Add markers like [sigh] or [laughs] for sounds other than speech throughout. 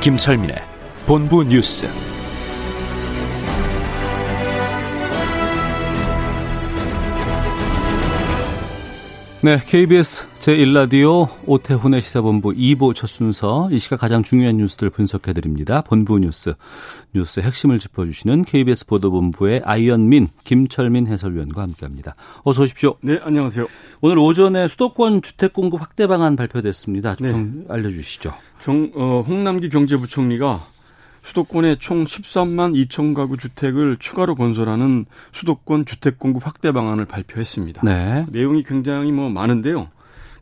김철민의 본부 뉴스. 네, KBS 제1라디오 오태훈의 시사본부 2부 첫 순서 이 시각 가장 중요한 뉴스들 분석해드립니다. 본부 뉴스, 뉴스의 핵심을 짚어주시는 KBS 보도본부의 아이언민, 김철민 해설위원과 함께합니다. 어서 오십시오. 네, 안녕하세요. 오늘 오전에 수도권 주택 공급 확대 방안 발표됐습니다. 좀 네. 알려주시죠. 정, 어, 홍남기 경제부총리가 수도권에 총 13만 2천 가구 주택을 추가로 건설하는 수도권 주택 공급 확대 방안을 발표했습니다. 네. 내용이 굉장히 뭐 많은데요.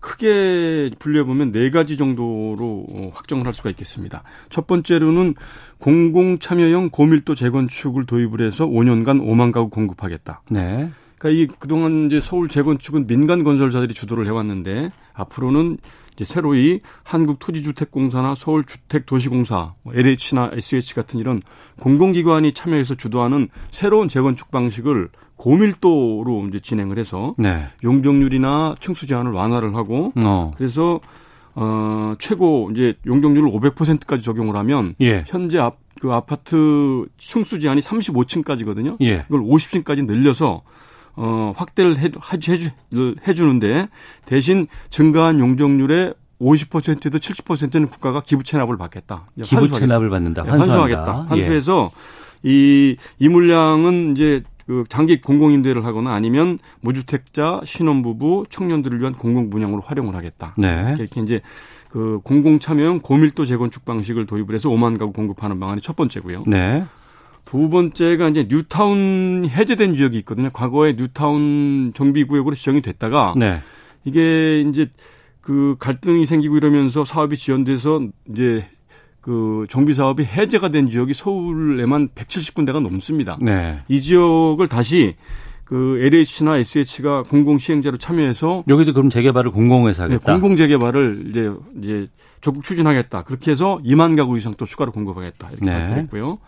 크게 분류해보면 네 가지 정도로 어, 확정을 할 수가 있겠습니다. 첫 번째로는 공공 참여형 고밀도 재건축을 도입을 해서 5년간 5만 가구 공급하겠다. 네. 그러니까 이 그동안 이제 서울 재건축은 민간 건설사들이 주도를 해왔는데 앞으로는 이제 새로이 한국토지주택공사나 서울주택도시공사, 뭐 LH나 SH 같은 이런 공공기관이 참여해서 주도하는 새로운 재건축 방식을 고밀도로 이제 진행을 해서 네. 용적률이나 층수 제한을 완화를 하고 어. 그래서 어 최고 이제 용적률을 500%까지 적용을 하면 예. 현재 앞, 그 아파트 층수 제한이 35층까지거든요. 예. 이걸 50층까지 늘려서 어 확대를 해, 해주, 해주는데 대신 증가한 용적률의 50%에도 70%는 국가가 기부 체납을 받겠다. 기부 체납을 받는다. 네. 환수하겠다. 환수해서 이, 이 물량은 이제 그 장기 공공임대를 하거나 아니면 무주택자, 신혼부부, 청년들을 위한 공공분양으로 활용을 하겠다. 네. 이렇게 이제 그 공공참여형 고밀도 재건축 방식을 도입을 해서 5만 가구 공급하는 방안이 첫 번째고요. 네. 두 번째가 이제 뉴타운 해제된 지역이 있거든요. 과거에 뉴타운 정비구역으로 지정이 됐다가 네. 이게 이제 그 갈등이 생기고 이러면서 사업이 지연돼서 이제 그 정비 사업이 해제가 된 지역이 서울에만 170군데가 넘습니다. 네. 이 지역을 다시 그 LH나 SH가 공공 시행자로 참여해서 여기도 그럼 재개발을 공공에서 네, 하겠다. 공공 재개발을 이제 이제 적극 추진하겠다. 그렇게 해서 2만 가구 이상 또 추가로 공급하겠다. 이렇게 네. 발표했고요.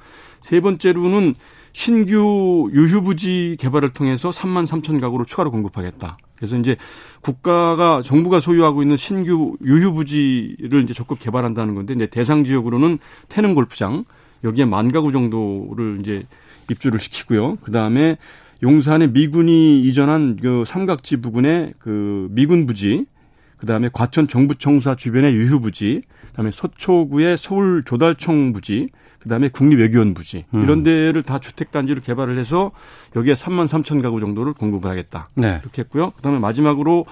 세 번째로는 신규 유휴부지 개발을 통해서 3만 3천 가구를 추가로 공급하겠다. 그래서 이제 국가가 정부가 소유하고 있는 신규 유휴부지를 이제 적극 개발한다는 건데 이제 대상 지역으로는 태릉 골프장 여기에 만 가구 정도를 이제 입주를 시키고요. 그 다음에 용산에 미군이 이전한 그 삼각지 부근의 그 미군 부지, 그 다음에 과천 정부청사 주변의 유휴부지, 그 다음에 서초구의 서울 조달청 부지, 그 다음에 국립외교원 부지 음. 이런 데를 다 주택단지로 개발을 해서 여기에 3만 3천 가구 정도를 공급을 하겠다. 네. 이렇게 했고요. 그다음에 마지막으로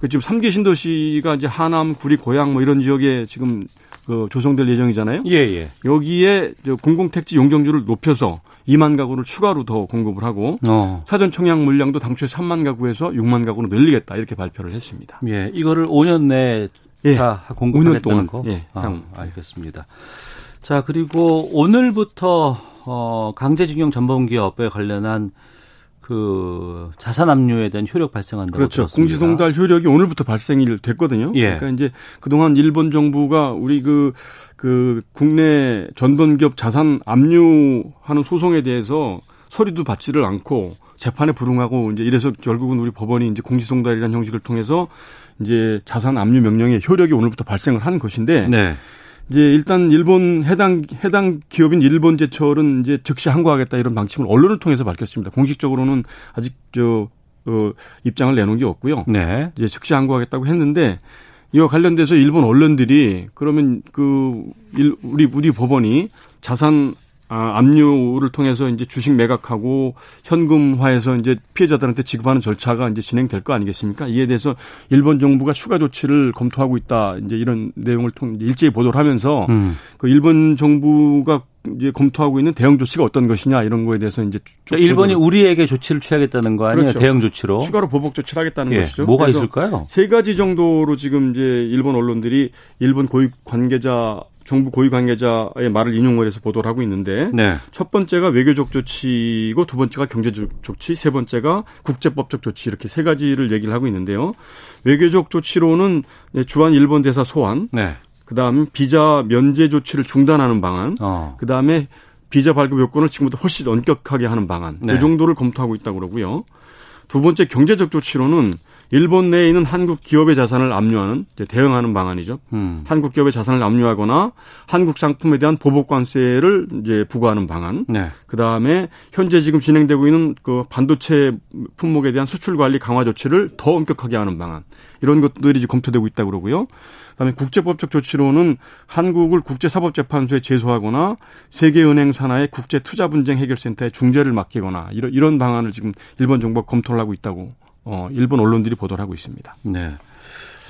그 지금 삼기 신도시가 이제 하남, 구리, 고양 뭐 이런 지역에 지금 그 조성될 예정이잖아요. 예, 예. 여기에 저 공공택지 용적률을 높여서 2만 가구를 추가로 더 공급을 하고 어. 사전 청약 물량도 당초에 3만 가구에서 6만 가구로 늘리겠다 이렇게 발표를 했습니다. 예. 이거를 5년 내에 예. 다 5년 공급하겠다는 동안. 거. 예, 아. 알겠습니다. 자, 그리고 오늘부터 어 강제징용 전범기업에 관련한 그 자산 압류에 대한 효력 발생한다고 그렇죠. 들었습니다. 공시송달 효력이 오늘부터 발생이 됐거든요. 예. 그러니까 이제 그동안 일본 정부가 우리 그, 그 국내 전범기업 자산 압류하는 소송에 대해서 서류도 받지를 않고 재판에 불응하고 이제 이래서 결국은 우리 법원이 이제 공시송달이라는 형식을 통해서 이제 자산 압류 명령의 효력이 오늘부터 발생을 한 것인데 네. 이제 일단 일본 해당 해당 기업인 일본 제철은 이제 즉시 항고하겠다 이런 방침을 언론을 통해서 밝혔습니다. 공식적으로는 아직 저 어, 입장을 내놓은 게 없고요. 네. 이제 즉시 항고하겠다고 했는데 이와 관련돼서 일본 언론들이 그러면 그 일, 우리 우리 법원이 자산 아, 압류를 통해서 이제 주식 매각하고 현금화해서 이제 피해자들한테 지급하는 절차가 이제 진행될 거 아니겠습니까? 이에 대해서 일본 정부가 추가 조치를 검토하고 있다. 이제 이런 내용을 통 일제히 보도를 하면서 음. 그 일본 정부가 이제 검토하고 있는 대응 조치가 어떤 것이냐 이런 거에 대해서 이제 그러니까 일본이 우리에게 조치를 취하겠다는 거 아니에요? 그렇죠. 대응 조치로 추가로 보복 조치를 하겠다는 예, 것이죠. 뭐가 있을까요? 세 가지 정도로 지금 이제 일본 언론들이 일본 고위 관계자 정부 고위 관계자의 말을 인용을 해서 보도를 하고 있는데 네. 첫 번째가 외교적 조치고 두 번째가 경제적 조치, 세 번째가 국제법적 조치 이렇게 세 가지를 얘기를 하고 있는데요. 외교적 조치로는 주한 일본 대사 소환, 네. 그다음 비자 면제 조치를 중단하는 방안, 어. 그다음에 비자 발급 요건을 지금보다 훨씬 엄격하게 하는 방안, 네. 이 정도를 검토하고 있다고 그러고요. 두 번째 경제적 조치로는 일본 내에 있는 한국 기업의 자산을 압류하는 대응하는 방안이죠. 음. 한국 기업의 자산을 압류하거나 한국 상품에 대한 보복 관세를 이제 부과하는 방안. 네. 그 다음에 현재 지금 진행되고 있는 그 반도체 품목에 대한 수출 관리 강화 조치를 더 엄격하게 하는 방안. 이런 것들이 이제 검토되고 있다고 그러고요. 그다음에 국제법적 조치로는 한국을 국제사법재판소에 제소하거나 세계은행 산하의 국제투자분쟁 해결센터에 중재를 맡기거나 이런 이런 방안을 지금 일본 정부가 검토를 하고 있다고 어, 일본 언론들이 보도를 하고 있습니다. 네.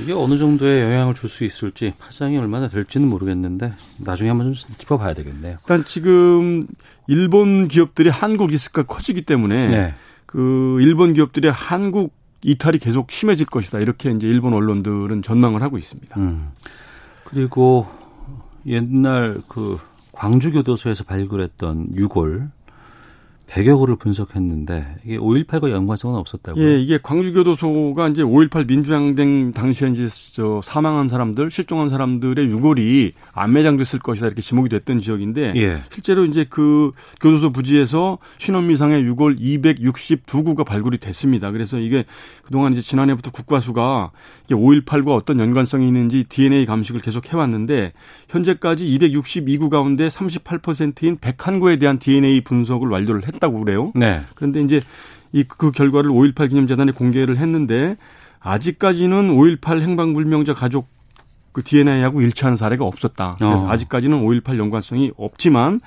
이게 어느 정도의 영향을 줄 수 있을지 파장이 얼마나 될지는 모르겠는데 나중에 한번 좀 짚어봐야 되겠네요. 일단 지금 일본 기업들이 한국 리스크가 커지기 때문에 네. 그 일본 기업들의 한국 이탈이 계속 심해질 것이다 이렇게 이제 일본 언론들은 전망을 하고 있습니다. 음. 그리고 옛날 그 광주 교도소에서 발굴했던 유골 100여 호를 분석했는데 이게 5.18과 연관성은 없었다고요? 예, 이게 광주교도소가 이제 5.18 민주항쟁 당시에 이제 저 사망한 사람들, 실종한 사람들의 유골이 안매장됐을 것이다 이렇게 지목이 됐던 지역인데 예. 실제로 이제 그 교도소 부지에서 신원미상의 유골 262구가 발굴이 됐습니다. 그래서 이게 그동안 이제 지난해부터 국과수가 이게 5.18과 어떤 연관성이 있는지 DNA 감식을 계속 해왔는데 현재까지 262구 가운데 38%인 101구에 대한 DNA 분석을 완료를 했다. 했다고 그래요. 네. 그런데 이제 이 그 결과를 5.18 기념재단에 공개를 했는데 아직까지는 5.18 행방불명자 가족 그 DNA하고 일치하는 사례가 없었다. 그래서 어. 아직까지는 5.18 연관성이 없지만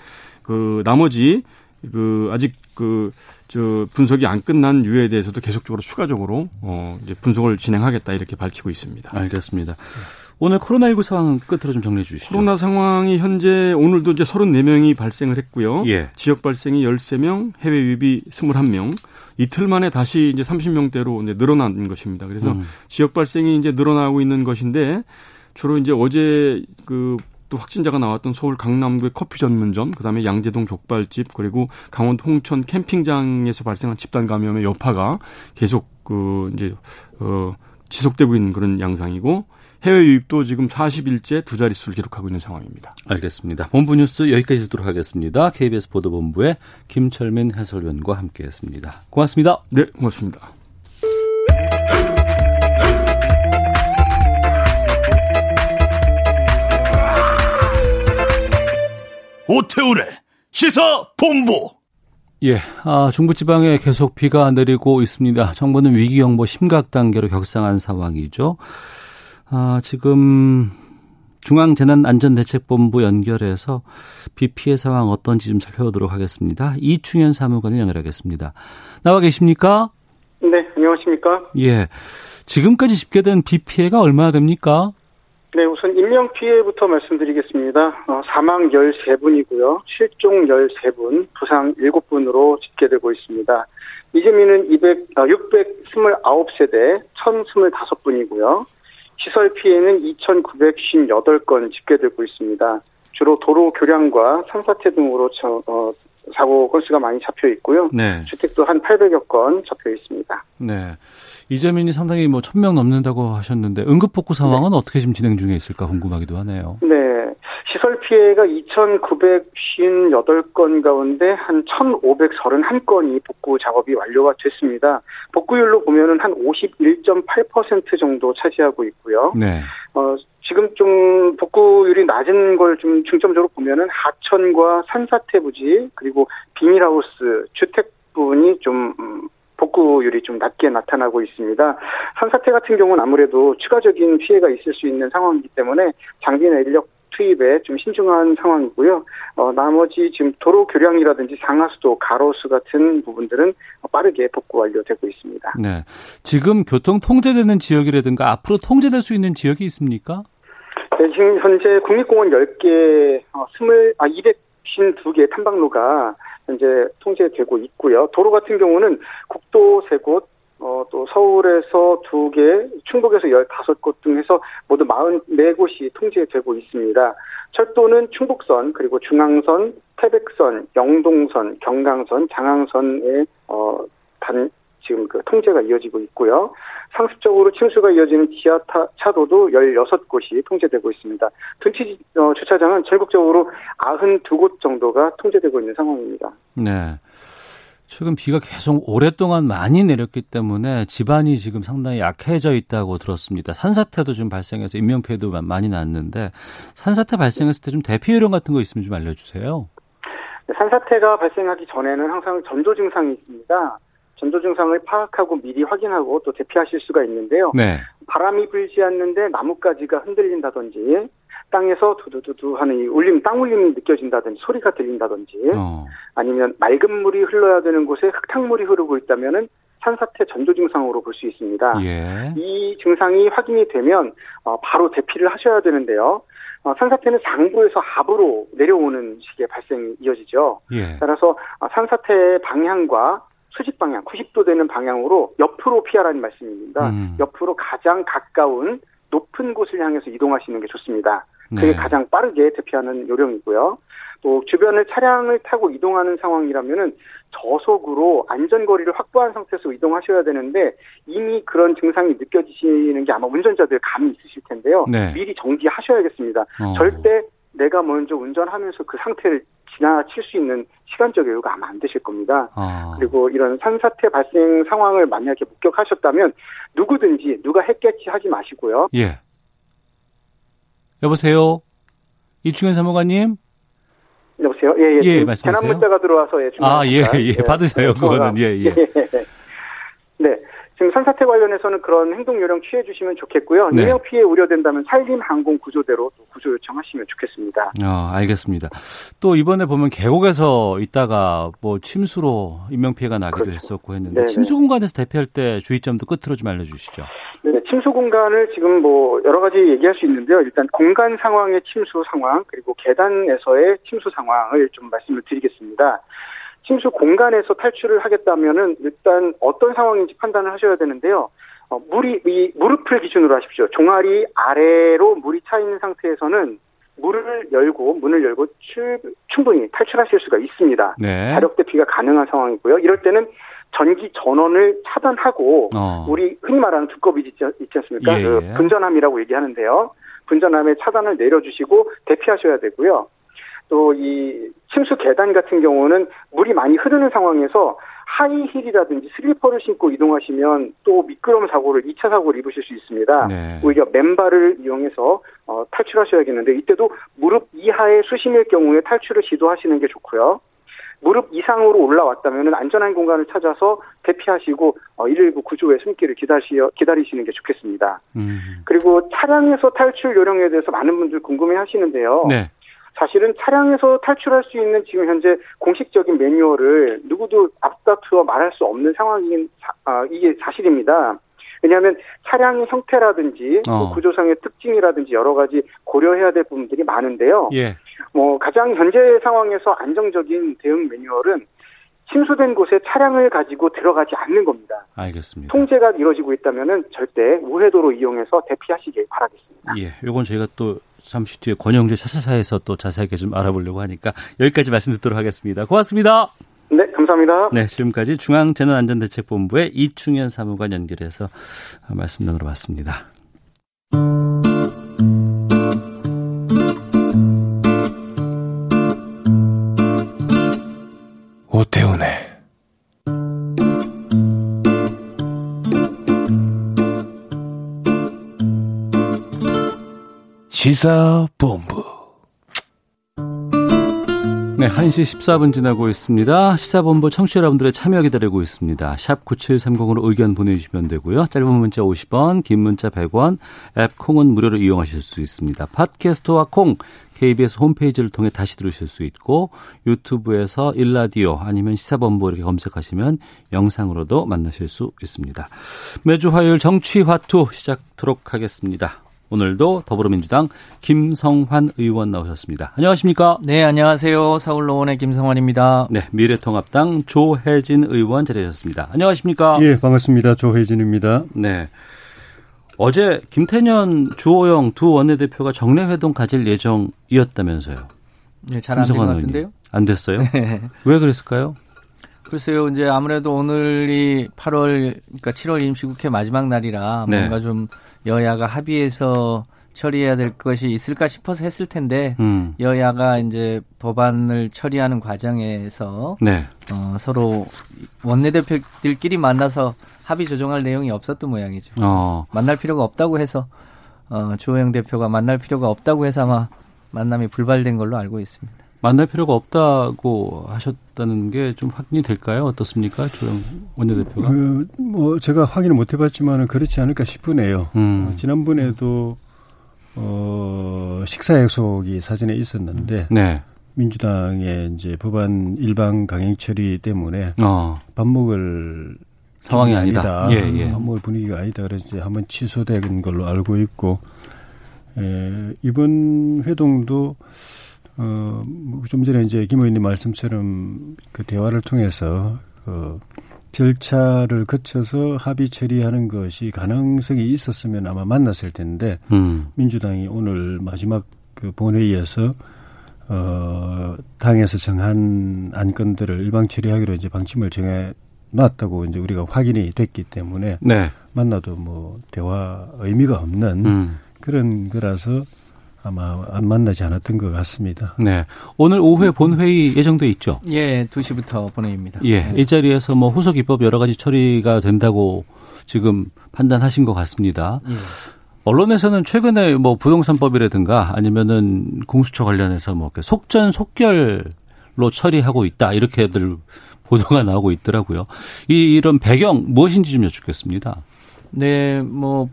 그 나머지 그 아직 그 저 분석이 안 끝난 유해에 대해서도 계속적으로 추가적으로 어 이제 분석을 진행하겠다 이렇게 밝히고 있습니다. 알겠습니다. 오늘 코로나19 상황 끝으로 좀 정리해 주시죠. 코로나 상황이 현재 오늘도 이제 34명이 발생을 했고요. 예. 지역 발생이 13명, 해외 유입이 21명. 이틀 만에 다시 이제 30명대로 이제 늘어난 것입니다. 그래서 음. 지역 발생이 이제 늘어나고 있는 것인데 주로 이제 어제 그 또 확진자가 나왔던 서울 강남구의 커피 전문점, 그다음에 양재동 족발집, 그리고 강원 홍천 캠핑장에서 발생한 집단 감염의 여파가 계속 그 이제 어 지속되고 있는 그런 양상이고 해외 유입도 지금 40일째 두 자릿수를 기록하고 있는 상황입니다. 알겠습니다. 본부 뉴스 여기까지 듣도록 하겠습니다. KBS 보도본부의 김철민 해설위원과 함께했습니다. 고맙습니다. 네, 고맙습니다. 오태우래 시사 본부. 예, 아, 중부지방에 계속 비가 내리고 있습니다. 정부는 위기경보 심각 단계로 격상한 상황이죠. 아, 지금 중앙재난안전대책본부 연결해서 비 피해 상황 어떤지 좀 살펴보도록 하겠습니다. 이충현 사무관을 연결하겠습니다. 나와 계십니까? 네, 안녕하십니까? 예. 지금까지 집계된 비 피해가 얼마나 됩니까? 네, 우선 인명 피해부터 말씀드리겠습니다. 어, 사망 13분이고요. 실종 13분, 부상 7분으로 집계되고 있습니다. 이재민은 200, 어, 629세대 1025분이고요. 시설 피해는 2,958건 집계되고 있습니다. 주로 도로 교량과 산사태 등으로 저, 어, 사고 건수가 많이 잡혀 있고요. 네. 주택도 한 800여 건 잡혀 있습니다. 네. 이재민이 상당히 뭐 1000명 넘는다고 하셨는데 응급복구 상황은 네. 어떻게 지금 진행 중에 있을까 궁금하기도 하네요. 네. 시설 피해가 2,958건 가운데 한 1,531건이 복구 작업이 완료가 됐습니다. 복구율로 보면은 한 51.8% 정도 차지하고 있고요. 네. 어, 지금 좀 복구율이 낮은 걸 좀 중점적으로 보면은 하천과 산사태 부지 그리고 비닐하우스 주택 부분이 좀 음, 복구율이 좀 낮게 나타나고 있습니다. 산사태 같은 경우는 아무래도 추가적인 피해가 있을 수 있는 상황이기 때문에 장비나 인력 투입에 좀 신중한 상황이고요. 어, 나머지 지금 도로 교량이라든지 상하수도, 가로수 같은 부분들은 빠르게 복구 완료되고 있습니다. 네. 지금 교통 통제되는 지역이라든가 앞으로 통제될 수 있는 지역이 있습니까? 네, 지금 현재 국립공원 10개, 어, 20, 아, 200 52개 탐방로가 현재 통제되고 있고요. 도로 같은 경우는 국도 3곳, 어, 또 서울에서 2개, 충북에서 15곳 등 해서 모두 44곳이 통제되고 있습니다. 철도는 충북선, 그리고 중앙선, 태백선, 영동선, 경강선, 장항선에, 어, 단, 지금 그 통제가 이어지고 있고요. 상습적으로 침수가 이어지는 지하차 차도도 16곳이 통제되고 있습니다. 둔치 어, 주차장은 전국적으로 92곳 정도가 통제되고 있는 상황입니다. 네. 최근 비가 계속 오랫동안 많이 내렸기 때문에 집안이 지금 상당히 약해져 있다고 들었습니다. 산사태도 좀 발생해서 인명피해도 많이 났는데 산사태 발생했을 때 좀 대피 요령 같은 거 있으면 좀 알려주세요. 산사태가 발생하기 전에는 항상 전조 증상이 있습니다. 전조 증상을 파악하고 미리 확인하고 또 대피하실 수가 있는데요. 네. 바람이 불지 않는데 나뭇가지가 흔들린다든지 땅에서 두두두두 하는 이 울림, 땅 울림이 느껴진다든지 소리가 들린다든지 어. 아니면 맑은 물이 흘러야 되는 곳에 흙탕물이 흐르고 있다면은 산사태 전조 증상으로 볼 수 있습니다. 예. 이 증상이 확인이 되면 어, 바로 대피를 하셔야 되는데요. 어, 산사태는 상부에서 하부로 내려오는 식의 발생이 이어지죠. 예. 따라서 어, 산사태의 방향과 수직 방향, 90도 되는 방향으로 옆으로 피하라는 말씀입니다. 음. 옆으로 가장 가까운 높은 곳을 향해서 이동하시는 게 좋습니다. 그게 네. 가장 빠르게 대피하는 요령이고요. 또 주변을 차량을 타고 이동하는 상황이라면은 저속으로 안전거리를 확보한 상태에서 이동하셔야 되는데 이미 그런 증상이 느껴지시는 게 아마 운전자들 감이 있으실 텐데요. 네. 미리 정지하셔야겠습니다. 어. 절대 내가 먼저 운전하면서 그 상태를 지나칠 수 있는 시간적 여유가 아마 안 되실 겁니다. 아. 그리고 이런 산사태 발생 상황을 만약에 목격하셨다면 누구든지 누가 했겠지 하지 마시고요. 예. 여보세요. 이충현 사무관님. 여보세요. 예, 예. 예 말씀하세요. 재난 문자가 들어와서 예. 아, 예, 예. 예. 받으세요. 그거는 예, 예. 예. 네. 지금 산사태 관련해서는 그런 행동 요령 취해 주시면 좋겠고요. 네. 인명 피해 우려된다면 산림 항공 구조대로 또 구조 요청하시면 좋겠습니다. 아, 알겠습니다. 또 이번에 보면 계곡에서 있다가 뭐 침수로 인명 피해가 나기도 그렇죠. 했었고 했는데 네네. 침수 공간에서 대피할 때 주의점도 끝으로 좀 알려 주시죠. 네, 침수 공간을 지금 뭐 여러 가지 얘기할 수 있는데요. 일단 공간 상황의 침수 상황 그리고 계단에서의 침수 상황을 좀 말씀을 드리겠습니다. 침수 공간에서 탈출을 하겠다면은 일단 어떤 상황인지 판단을 하셔야 되는데요. 어, 물이 이 무릎을 기준으로 하십시오. 종아리 아래로 물이 차 있는 상태에서는 문을 열고 문을 열고 출, 충분히 탈출하실 수가 있습니다. 네. 자력 대피가 가능한 상황이고요. 이럴 때는 전기 전원을 차단하고 어. 우리 흔히 말하는 두꺼비 있지, 있지 않습니까? 예, 그 예. 분전함이라고 얘기하는데요. 분전함의 차단을 내려주시고 대피하셔야 되고요. 또 이 침수 계단 같은 경우는 물이 많이 흐르는 상황에서 하이힐이라든지 슬리퍼를 신고 이동하시면 또 미끄럼 사고를 2차 사고를 입으실 수 있습니다. 네. 오히려 맨발을 이용해서 어, 탈출하셔야겠는데 이때도 무릎 이하의 수심일 경우에 탈출을 시도하시는 게 좋고요. 무릎 이상으로 올라왔다면 안전한 공간을 찾아서 대피하시고 어, 119 구조의 숨길을 기다시, 기다리시는 게 좋겠습니다. 음. 그리고 차량에서 탈출 요령에 대해서 많은 분들 궁금해 하시는데요. 네. 사실은 차량에서 탈출할 수 있는 지금 현재 공식적인 매뉴얼을 누구도 앞다투어 말할 수 없는 상황인 아, 이게 사실입니다. 왜냐하면 차량의 형태라든지 뭐 어. 구조상의 특징이라든지 여러 가지 고려해야 될 부분들이 많은데요. 예. 뭐 가장 현재 상황에서 안정적인 대응 매뉴얼은 침수된 곳에 차량을 가지고 들어가지 않는 겁니다. 알겠습니다. 통제가 이루어지고 있다면 절대 우회도로 이용해서 대피하시길 바라겠습니다. 예, 이건 저희가 또 잠시 뒤에 권영재 차차차에서 또 자세하게 좀 알아보려고 하니까 여기까지 말씀 듣도록 하겠습니다. 고맙습니다. 네, 감사합니다. 네, 지금까지 중앙재난안전대책본부의 이충현 사무관 연결해서 말씀 나눠봤습니다. 오태훈의 시사본부. 네, 1시 14분 지나고 있습니다. 시사본부 청취자 여러분들의 참여 기다리고 있습니다. 샵 9730으로 의견 보내주시면 되고요. 짧은 문자 50원, 긴 문자 100원, 앱 콩은 무료로 이용하실 수 있습니다. 팟캐스트와 콩, KBS 홈페이지를 통해 다시 들으실 수 있고 유튜브에서 일라디오 아니면 시사본부 이렇게 검색하시면 영상으로도 만나실 수 있습니다. 매주 화요일 정치화투 시작하도록 하겠습니다. 오늘도 더불어민주당 김성환 의원 나오셨습니다. 안녕하십니까? 네, 안녕하세요. 서울로원의 김성환입니다. 네, 미래통합당 조혜진 의원 자리하셨습니다. 안녕하십니까? 예, 반갑습니다. 조혜진입니다. 네. 어제 김태년, 주호영 두 원내대표가 정례회동 가질 예정이었다면서요. 네, 잘안 된 것 같은데요? 안 됐어요? 네. 왜 그랬을까요? 글쎄요, 이제 아무래도 오늘이 8월, 그러니까 7월 임시국회 마지막 날이라 네. 뭔가 좀 여야가 합의해서 처리해야 될 것이 있을까 싶어서 했을 텐데 음. 여야가 이제 법안을 처리하는 과정에서 네. 어, 서로 원내대표들끼리 만나서 합의 조정할 내용이 없었던 모양이죠. 어. 만날 필요가 없다고 해서 어, 조호영 대표가 만날 필요가 없다고 해서 아마 만남이 불발된 걸로 알고 있습니다. 만날 필요가 없다고 하셨다는 게 좀 확인이 될까요? 어떻습니까? 조영 원내대표가? 그, 뭐 제가 확인을 못 해봤지만은 그렇지 않을까 싶으네요. 음. 어, 지난번에도 어, 식사 약속이 사전에 있었는데 네. 민주당의 이제 법안 일방 강행 처리 때문에 어. 밥 먹을 상황이 아니다. 예, 예. 밥 먹을 분위기가 아니다. 그래서 이제 한번 취소된 걸로 알고 있고 에, 이번 회동도 어, 뭐좀 전에 이제 김 의원님 말씀처럼 그 대화를 통해서 그 절차를 거쳐서 합의 처리하는 것이 가능성이 있었으면 아마 만났을 텐데 음. 민주당이 오늘 마지막 그 본회의에서 어 당에서 정한 안건들을 일방 처리하기로 이제 방침을 정해 놨다고 이제 우리가 확인이 됐기 때문에 네. 만나도 뭐 대화 의미가 없는 음. 그런 거라서 아마 안 만나지 않았던 것 같습니다. 네. 오늘 오후에 본회의 예정돼 있죠? 예, 2시부터 본회의입니다. 예. 네. 이 자리에서 뭐 후속 입법 여러 가지 처리가 된다고 지금 판단하신 것 같습니다. 예. 언론에서는 최근에 뭐 부동산법이라든가 아니면은 공수처 관련해서 뭐 속전속결로 처리하고 있다 이렇게들 보도가 나오고 있더라고요. 이 이런 배경 무엇인지 좀 여쭙겠습니다. 네, 뭐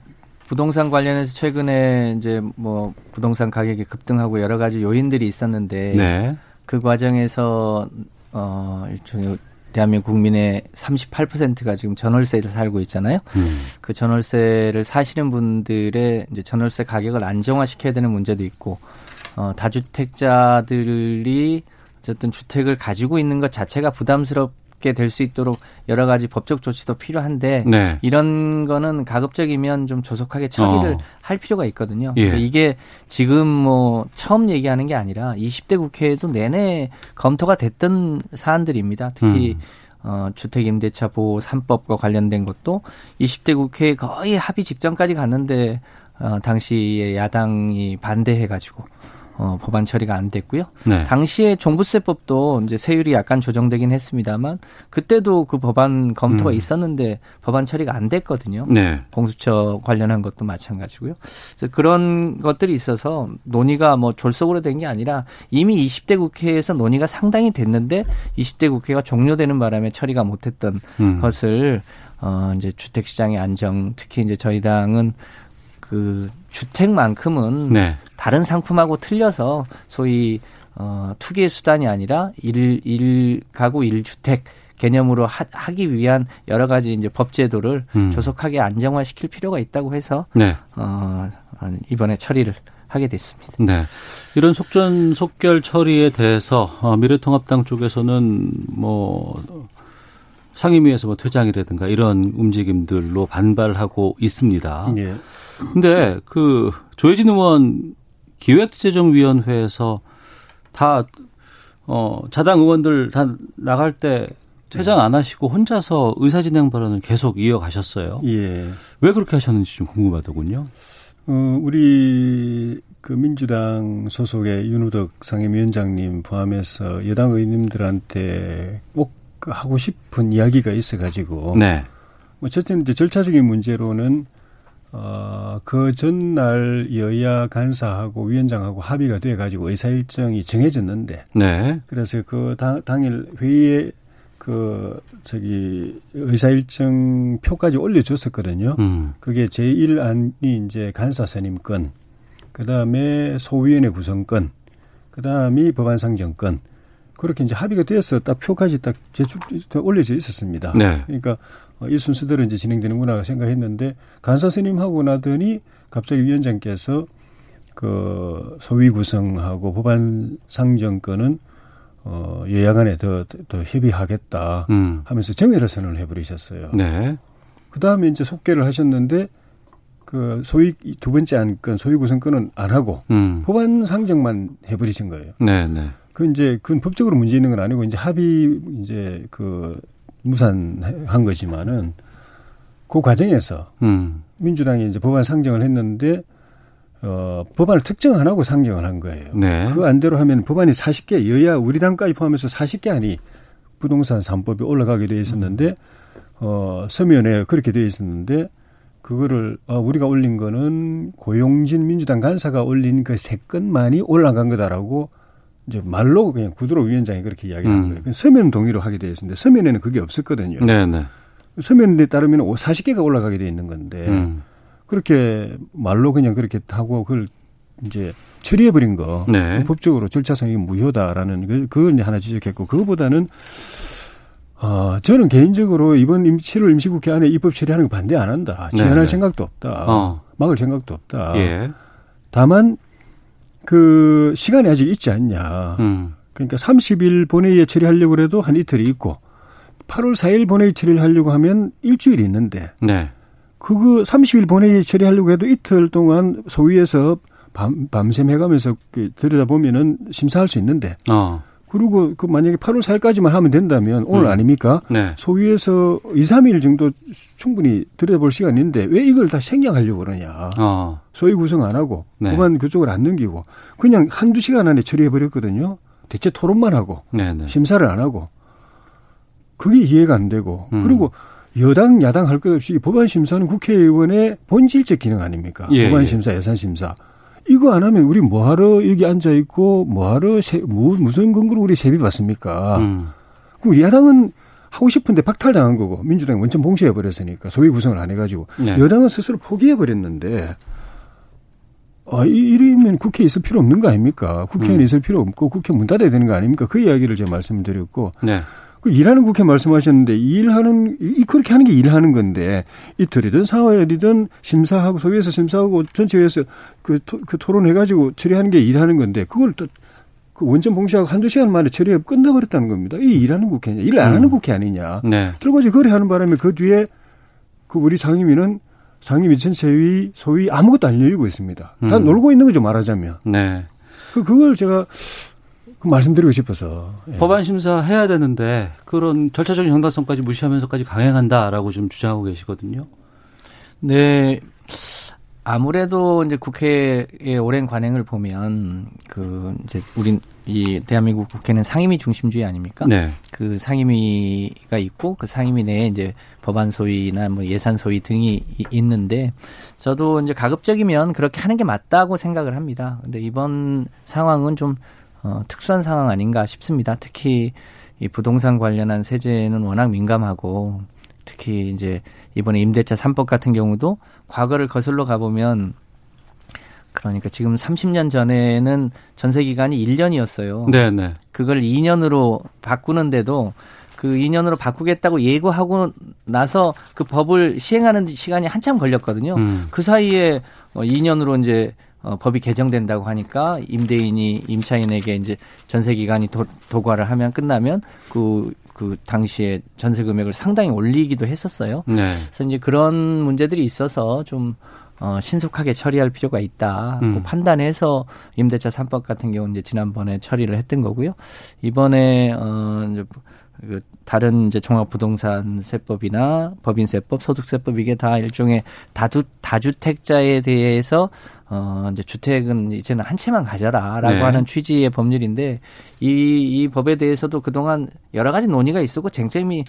부동산 관련해서 최근에 이제 뭐 부동산 가격이 급등하고 여러 가지 요인들이 있었는데 네. 그 과정에서 어 일종의 대한민국 국민의 38%가 지금 전월세를 살고 있잖아요. 음. 그 전월세를 사시는 분들의 이제 전월세 가격을 안정화시켜야 되는 문제도 있고 어 다주택자들이 어쨌든 주택을 가지고 있는 것 자체가 부담스럽 있게 될 수 있도록 여러 가지 법적 조치도 필요한데 네. 이런 거는 가급적이면 좀 조속하게 처리를 어. 할 필요가 있거든요. 예. 그러니까 이게 지금 뭐 처음 얘기하는 게 아니라 20대 국회에도 내내 검토가 됐던 사안들입니다. 특히 음. 어, 주택임대차 보호 3법과 관련된 것도 20대 국회에 거의 합의 직전까지 갔는데 어, 당시에 야당이 반대해가지고 어, 법안 처리가 안 됐고요. 네. 당시에 종부세법도 이제 세율이 약간 조정되긴 했습니다만 그때도 그 법안 검토가 음. 있었는데 법안 처리가 안 됐거든요. 네. 공수처 관련한 것도 마찬가지고요. 그래서 그런 것들이 있어서 논의가 뭐 졸속으로 된 게 아니라 이미 20대 국회에서 논의가 상당히 됐는데 20대 국회가 종료되는 바람에 처리가 못했던 음. 것을 어 이제 주택 시장의 안정 특히 이제 저희 당은 그 주택만큼은 네. 다른 상품하고 틀려서 소위 어 투기의 수단이 아니라 일, 일 가구 일 주택 개념으로 하, 하기 위한 여러 가지 이제 법 제도를 음. 조속하게 안정화시킬 필요가 있다고 해서 네. 어 이번에 처리를 하게 됐습니다. 네. 이런 속전속결 처리에 대해서 어, 미래통합당 쪽에서는 뭐 상임위에서 뭐 퇴장이라든가 이런 움직임들로 반발하고 있습니다. 네. 근데 그 조혜진 의원 기획재정위원회에서 다 어, 자당 의원들 다 나갈 때 퇴장 안 하시고 혼자서 의사진행 발언을 계속 이어가셨어요. 예. 왜 그렇게 하셨는지 좀 궁금하더군요. 어, 우리 그 민주당 소속의 윤우덕 상임위원장님 포함해서 여당 의원님들한테 꼭 하고 싶은 이야기가 있어가지고. 네. 뭐, 첫째는 이제 절차적인 문제로는 어, 그 전날 여야 간사하고 위원장하고 합의가 돼 가지고 의사 일정이 정해졌는데. 네. 그래서 그 당, 당일 회의에 그 저기 의사 일정 표까지 올려줬었거든요. 음. 그게 제1안이 이제 간사 선임 건, 그 다음에 소위원회 구성 건, 그 다음이 법안 상정 건. 그렇게 이제 합의가 되어서 딱 표까지 딱 제출 올려져 있었습니다. 네. 그러니까 어, 이 순서대로 이제 진행되는구나 생각했는데 간사 선임하고 나더니 갑자기 위원장께서 그 소위 구성하고 법안 상정권은 어, 여야간에 더, 더 협의하겠다 음. 하면서 정회를 선언을 해버리셨어요. 네. 그 다음에 이제 속개를 하셨는데 그 소위 두 번째 안건 소위 구성권은 안 하고 음. 법안 상정만 해버리신 거예요. 네, 네. 그 이제 그건 법적으로 문제 있는 건 아니고 이제 합의 이제 그 무산한 거지만은 그 과정에서 음. 민주당이 이제 법안 상정을 했는데 어, 법안을 특정 안 하고 상정을 한 거예요. 네. 그 안대로 하면 법안이 40개, 여야 우리 당까지 포함해서 40개 안이 부동산 3법이 올라가게 돼 있었는데, 어, 서면에 그렇게 돼 있었는데, 그거를, 어, 우리가 올린 거는 고용진 민주당 간사가 올린 그 세 건만이 올라간 거다라고 이제 말로 그냥 구도로 위원장이 그렇게 이야기한 음. 거예요. 서면 동의로 하게 되어 있었는데, 서면에는 그게 없었거든요. 네네. 네. 서면에 따르면 40개가 올라가게 돼 있는 건데, 음. 그렇게 말로 그냥 그렇게 하고 그걸 이제 처리해 버린 거 네. 법적으로 절차상이 무효다라는 그, 그걸 이제 하나 지적했고 그거보다는 어, 저는 개인적으로 이번 임, 7월 임시국회 안에 입법 처리하는 거 반대 안 한다. 지연할 네. 생각도 없다. 어. 막을 생각도 없다. 예. 다만 그 시간이 아직 있지 않냐. 음. 그러니까 30일 본회의에 처리하려고 해도 한 이틀이 있고 8월 4일 본회의 처리를 하려고 하면 일주일이 있는데 네. 그거 30일 본회의 처리하려고 해도 이틀 동안 소위에서 밤, 밤샘 해가면서 그 들여다보면은 심사할 수 있는데. 어. 그리고 그 만약에 8월 4일까지만 하면 된다면 오늘 음. 아닙니까? 네. 소위에서 2, 3일 정도 충분히 들여다볼 시간인데 왜 이걸 다 생략하려고 그러냐. 어. 소위 구성 안 하고 네. 법안 그쪽을 안 넘기고 그냥 한두 시간 안에 처리해 버렸거든요. 대체 토론만 하고 네네. 네. 심사를 안 하고 그게 이해가 안 되고 음. 그리고 여당 야당 할 것 없이 법안 심사는 국회의원의 본질적 기능 아닙니까? 예, 법안 예. 심사, 예산 심사. 이거 안 하면 우리 뭐하러 여기 앉아 있고 뭐하러 세, 뭐, 무슨 근거로 우리 세비 받습니까? 음. 그럼 야당은 하고 싶은데 박탈당한 거고 민주당이 원천 봉쇄해 버렸으니까 소위 구성을 안 해가지고 네. 여당은 스스로 포기해 버렸는데 아, 이러면 국회에 있을 필요 없는 거 아닙니까? 국회의원 음. 있을 필요 없고 국회 문 닫아야 되는 거 아닙니까? 그 이야기를 제가 말씀드렸고 네. 그 일하는 국회 말씀하셨는데 일하는 이 그렇게 하는 게 일하는 건데 이틀이든 사흘이든 심사하고 소위에서 심사하고 전체회에서 그, 토, 그 토론해 가지고 처리하는 게 일하는 건데 그걸 또 그 원전 봉쇄하고 한두 시간 만에 처리해 끝나버렸다는 겁니다. 이 일하는 국회냐, 일 안 하는 음. 국회 아니냐. 네. 결과지 거래하는 바람에 그 뒤에 그 우리 상임위는 상임위 전체위 소위 아무것도 안 열리고 있습니다. 다 음. 놀고 있는 거죠 말하자면. 네. 그 그걸 제가 그 말씀드리고 싶어서. 예. 법안 심사 해야 되는데 그런 절차적인 정당성까지 무시하면서까지 강행한다라고 좀 주장하고 계시거든요. 네. 아무래도 이제 국회의 오랜 관행을 보면 그 이제 우린 이 대한민국 국회는 상임위 중심주의 아닙니까? 네. 그 상임위가 있고 그 상임위 내에 이제 법안 소위나 뭐 예산 소위 등이 있는데 저도 이제 가급적이면 그렇게 하는 게 맞다고 생각을 합니다. 근데 이번 상황은 좀 어, 특수한 상황 아닌가 싶습니다. 특히 이 부동산 관련한 세제는 워낙 민감하고 특히 이제 이번에 임대차 3법 같은 경우도 과거를 거슬러 가보면 그러니까 지금 30년 전에는 전세 기간이 1년이었어요. 네, 네. 그걸 2년으로 바꾸는데도 그 2년으로 바꾸겠다고 예고하고 나서 그 법을 시행하는 시간이 한참 걸렸거든요. 음. 그 사이에 2년으로 어, 이제 어, 법이 개정된다고 하니까 임대인이 임차인에게 이제 전세 기간이 도, 도과를 하면 끝나면 그, 그 당시에 전세 금액을 상당히 올리기도 했었어요. 네. 그래서 이제 그런 문제들이 있어서 좀 어, 신속하게 처리할 필요가 있다. 음. 판단해서 임대차 3법 같은 경우는 이제 지난번에 처리를 했던 거고요. 이번에 어, 이제 그 다른 이제 종합부동산세법이나 법인세법, 소득세법 이게 다 일종의 다주 다주택자에 대해서 어 이제 주택은 이제는 한 채만 가져라라고 네. 하는 취지의 법률인데 이이 법에 대해서도 그동안 여러 가지 논의가 있었고 쟁점이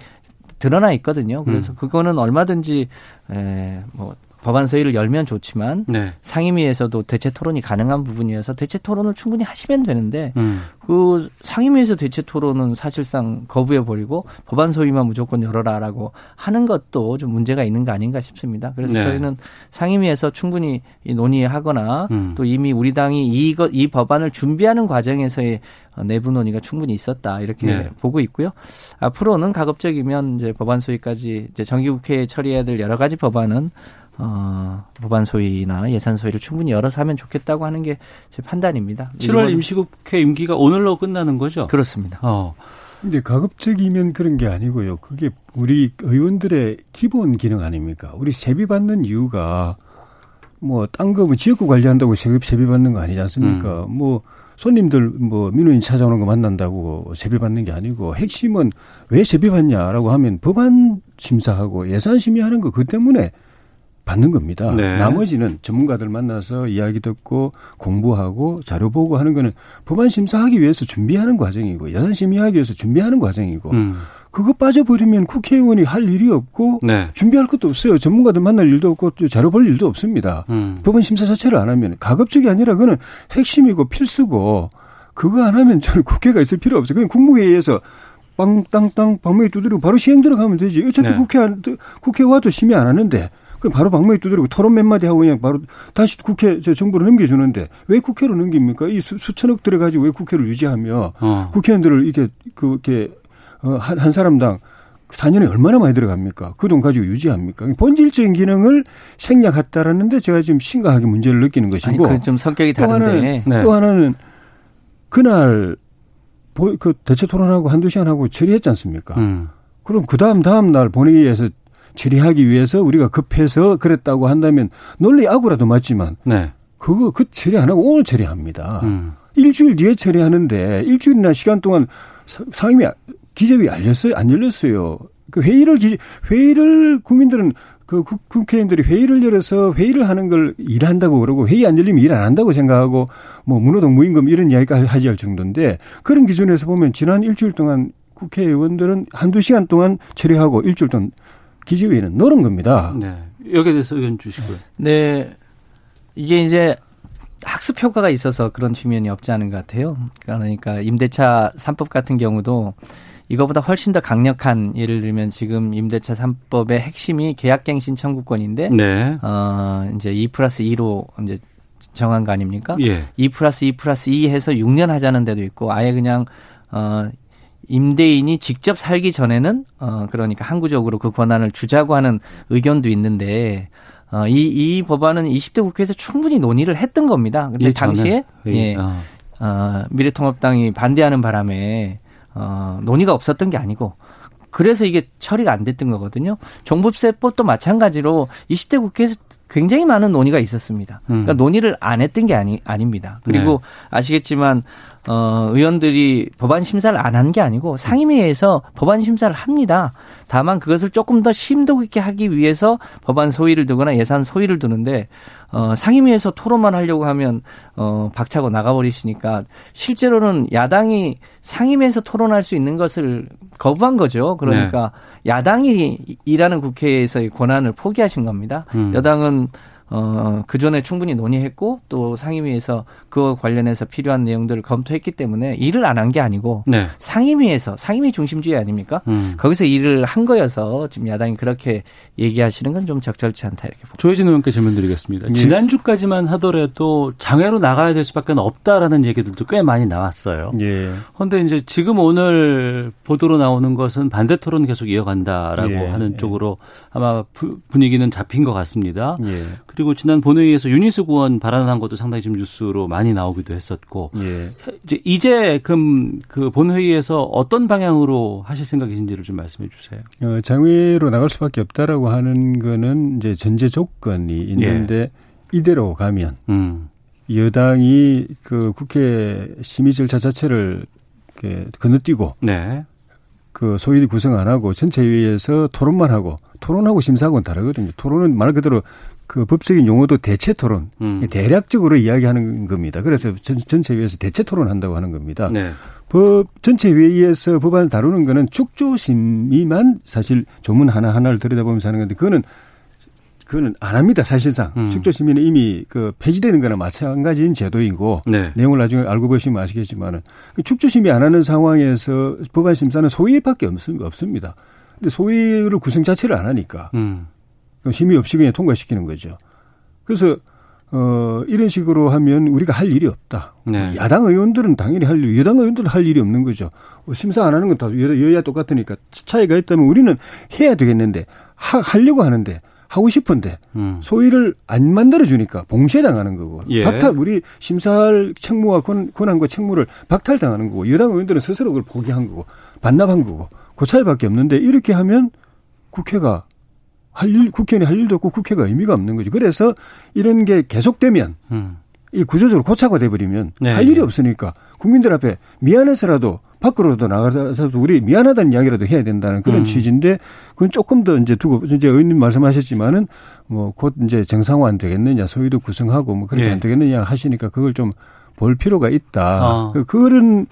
드러나 있거든요. 그래서 음. 그거는 얼마든지 에뭐 법안 소위를 열면 좋지만 네. 상임위에서도 대체 토론이 가능한 부분이어서 대체 토론을 충분히 하시면 되는데 음. 그 상임위에서 대체 토론은 사실상 거부해 버리고 법안 소위만 무조건 열어라라고 하는 것도 좀 문제가 있는 거 아닌가 싶습니다. 그래서 네. 저희는 상임위에서 충분히 논의하거나 음. 또 이미 우리 당이 이거 이 법안을 준비하는 과정에서의 내부 논의가 충분히 있었다 이렇게 네. 보고 있고요. 앞으로는 가급적이면 이제 법안 소위까지 이제 정기국회에 처리해야 될 여러 가지 법안은 어, 법안 소위나 예산 소위를 충분히 열어서 하면 좋겠다고 하는 게 제 판단입니다. 7월 임시국회 임기가 오늘로 끝나는 거죠? 그렇습니다. 어. 근데 가급적이면 그런 게 아니고요. 그게 우리 의원들의 기본 기능 아닙니까? 우리 세비 받는 이유가 뭐 딴 거 뭐 지역구 관리한다고 세금 세비 받는 거 아니지 않습니까? 음. 뭐 손님들 뭐 민원인 찾아오는 거 만난다고 세비 받는 게 아니고 핵심은 왜 세비 받냐라고 하면 법안 심사하고 예산 심의하는 거 그 때문에 받는 겁니다. 네. 나머지는 전문가들 만나서 이야기 듣고 공부하고 자료 보고 하는 거는 법안 심사하기 위해서 준비하는 과정이고 예산 심의하기 위해서 준비하는 과정이고 음. 그거 빠져버리면 국회의원이 할 일이 없고 네. 준비할 것도 없어요. 전문가들 만날 일도 없고 자료 볼 일도 없습니다. 음. 법안 심사 자체를 안 하면 가급적이 아니라 그거는 핵심이고 필수고 그거 안 하면 저는 국회가 있을 필요 없어요. 그냥 국무회의에서 빵땅땅 방망이 두드리고 바로 시행 들어가면 되지. 어차피 네. 국회 국회 와도 심의 안 하는데 그 바로 방망이 두드리고 토론 몇 마디 하고 그냥 바로 다시 국회 저 정부로 넘겨주는데 왜 국회로 넘깁니까? 이 수, 수천억 들어가지고 왜 국회를 유지하며 어. 국회의원들을 이렇게 그렇게 어, 한, 한 사람당 4년에 얼마나 많이 들어갑니까? 그 돈 가지고 유지합니까? 본질적인 기능을 생략했다라는데 제가 지금 심각하게 문제를 느끼는 것이고. 아니, 그좀 성격이 다른데. 또 하나는, 네. 또 하나는 그날 그 대체 토론하고 한두 시간 하고 처리했지 않습니까? 음. 그럼 그 다음 다음 날 본회의에서 처리하기 위해서 우리가 급해서 그랬다고 한다면 논리 악우라도 맞지만 네. 그거 그 처리 안 하고 오늘 처리합니다. 음. 일주일 뒤에 처리하는데 일주일이나 시간 동안 상임위 기재위 알렸어요? 안 열렸어요? 그 회의를 회의를 국민들은 그 국회의원들이 회의를 열어서 회의를 하는 걸 일한다고 그러고 회의 안 열리면 일 안 한다고 생각하고 뭐 문호동 무임금 이런 이야기가 하지 할 정도인데 그런 기준에서 보면 지난 일주일 동안 국회의원들은 한두 시간 동안 처리하고 일주일 동안 기재위는 노는 겁니다. 네. 여기에 대해서 의견 주시고요. 네. 이게 이제 학습 효과가 있어서 그런 측면이 없지 않은 것 같아요. 그러니까 임대차 3법 같은 경우도 이거보다 훨씬 더 강력한 예를 들면 지금 임대차 3법의 핵심이 계약갱신 청구권인데 네. 어 이제 2 플러스 2로 이제 정한 거 아닙니까? 예. 2 플러스 2 플러스 2 해서 6년 하자는 데도 있고 아예 그냥 어 임대인이 직접 살기 전에는 어 그러니까 항구적으로 그 권한을 주자고 하는 의견도 있는데 어, 이, 이 법안은 20대 국회에서 충분히 논의를 했던 겁니다. 근데 예, 당시에 예, 어. 어, 미래통합당이 반대하는 바람에 어, 논의가 없었던 게 아니고 그래서 이게 처리가 안 됐던 거거든요. 종부세법도 마찬가지로 20대 국회에서 굉장히 많은 논의가 있었습니다. 그러니까 음. 논의를 안 했던 게 아니, 아닙니다. 그리고 네. 아시겠지만 어, 의원들이 법안 심사를 안 한 게 아니고 상임위에서 법안 심사를 합니다. 다만 그것을 조금 더 심도 있게 하기 위해서 법안 소위를 두거나 예산 소위를 두는데 어, 상임위에서 토론만 하려고 하면 어, 박차고 나가버리시니까 실제로는 야당이 상임위에서 토론할 수 있는 것을 거부한 거죠. 그러니까 네. 야당이 일하는 국회에서의 권한을 포기하신 겁니다. 음. 여당은 어, 그 전에 충분히 논의했고 또 상임위에서 그와 관련해서 필요한 내용들을 검토했기 때문에 일을 안 한 게 아니고 네. 상임위에서 상임위 중심주의 아닙니까? 음. 거기서 일을 한 거여서 지금 야당이 그렇게 얘기하시는 건 좀 적절치 않다 이렇게 봅니다. 조혜진 의원께 질문 드리겠습니다. 예. 지난주까지만 하더라도 장외로 나가야 될 수밖에 없다라는 얘기들도 꽤 많이 나왔어요. 예. 그런데 이제 지금 오늘 보도로 나오는 것은 반대 토론 계속 이어간다라고 예. 하는 예. 쪽으로 아마 분위기는 잡힌 것 같습니다. 예. 그리고 지난 본회의에서 유니스 구원 발언한 것도 상당히 좀 뉴스로 많이 나오기도 했었고 예. 이제 이제 그, 그 본회의에서 어떤 방향으로 하실 생각이신지를 좀 말씀해 주세요. 어, 장외로 나갈 수밖에 없다라고 하는 거는 이제 전제 조건이 있는데 예. 이대로 가면 음. 여당이 그 국회 심의 절차 자체를 건너뛰고 네. 그 소위 구성 안 하고 전체 회의에서 토론만 하고 토론하고 심사하고는 다르거든요. 토론은 말 그대로 그 법적인 용어도 대체 토론, 음. 대략적으로 이야기하는 겁니다. 그래서 전, 전체 회의에서 대체 토론한다고 하는 겁니다. 네. 법 전체 회의에서 법안을 다루는 거는 축조 심의만 사실 조문 하나 하나를 들여다보면서 하는 건데 그거는 그거는 안 합니다 사실상 음. 축조 심의는 이미 그 폐지되는 거나 마찬가지인 제도이고 네. 내용을 나중에 알고 보시면 아시겠지만은 그 축조 심의 안 하는 상황에서 법안 심사는 소위밖에 없습니다. 근데 소위를 구성 자체를 안 하니까 음. 심의 없이 그냥 통과시키는 거죠. 그래서 어 이런 식으로 하면 우리가 할 일이 없다. 네. 야당 의원들은 당연히 할 일, 여당 의원들은 할 일이 없는 거죠. 심사 안 하는 건 다 여야 똑같으니까 차이가 있다면 우리는 해야 되겠는데 하, 하려고 하는데 하고 싶은데 음. 소위를 안 만들어 주니까 봉쇄당하는 거고 예. 박탈 우리 심사할 책무와 권, 한과 책무를 박탈당하는 거고 여당 의원들은 스스로 그걸 포기한 거고 반납한 거고 그 차이밖에 없는데 이렇게 하면 국회가 할 일, 국회의원이 할 일도 없고 국회가 의미가 없는 거죠. 그래서 이런 게 계속되면 음. 이 구조적으로 고착화 돼버리면 네. 할 일이 없으니까 국민들 앞에 미안해서라도 밖으로도 나가서 우리 미안하다는 이야기라도 해야 된다는 그런 음. 취지인데 그건 조금 더 이제 두고 이제 의원님 말씀하셨지만은 뭐 곧 이제 정상화 안 되겠느냐 소위도 구성하고 뭐 그렇게 네. 안 되겠느냐 하시니까 그걸 좀 볼 필요가 있다. 어. 그 그런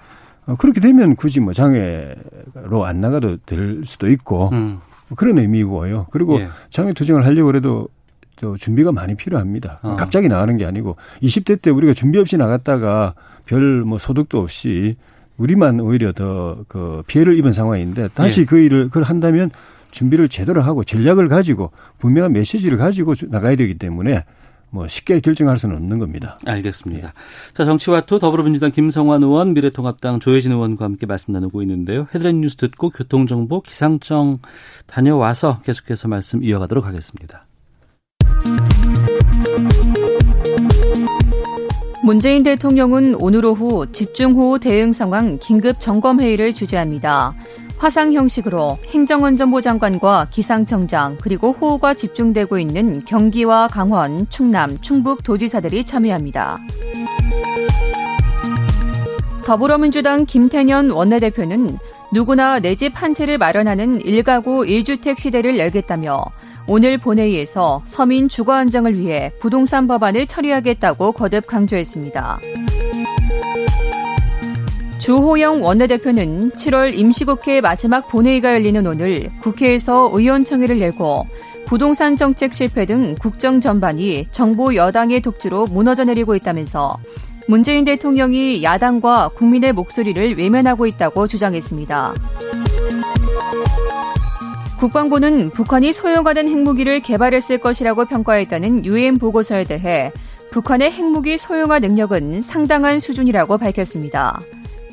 어, 그렇게 되면 굳이 뭐 장애로 안 나가도 될 수도 있고 음. 그런 의미고요. 그리고 예. 장애 투쟁을 하려고 그래도 저 준비가 많이 필요합니다. 어. 갑자기 나가는 게 아니고 20대 때 우리가 준비 없이 나갔다가 별 뭐 소득도 없이 우리만 오히려 더 그 피해를 입은 상황인데 다시 예. 그 일을 그걸 한다면 준비를 제대로 하고 전략을 가지고 분명한 메시지를 가지고 나가야 되기 때문에 뭐 쉽게 결정할 수는 없는 겁니다. 알겠습니다. 예. 자, 정치와투 더불어민주당 김성환 의원, 미래통합당 조혜진 의원과 함께 말씀 나누고 있는데요. 헤드라인 뉴스 듣고 교통정보 기상청 다녀와서 계속해서 말씀 이어가도록 하겠습니다. 문재인 대통령은 오늘 오후 집중호우 대응 상황 긴급 점검 회의를 주재합니다. 화상 형식으로 행정안전부 장관과 기상청장 그리고 호우가 집중되고 있는 경기와 강원, 충남, 충북 도지사들이 참여합니다. 더불어민주당 김태년 원내대표는 누구나 내 집 한 채를 마련하는 1가구 1주택 시대를 열겠다며 오늘 본회의에서 서민 주거 안정을 위해 부동산 법안을 처리하겠다고 거듭 강조했습니다. 주호영 원내대표는 7월 임시국회 마지막 본회의가 열리는 오늘 국회에서 의원총회를 열고 부동산 정책 실패 등 국정 전반이 정부 여당의 독주로 무너져 내리고 있다면서 문재인 대통령이 야당과 국민의 목소리를 외면하고 있다고 주장했습니다. 국방부는 북한이 소형화된 핵무기를 개발했을 것이라고 평가했다는 유엔 보고서에 대해 북한의 핵무기 소형화 능력은 상당한 수준이라고 밝혔습니다.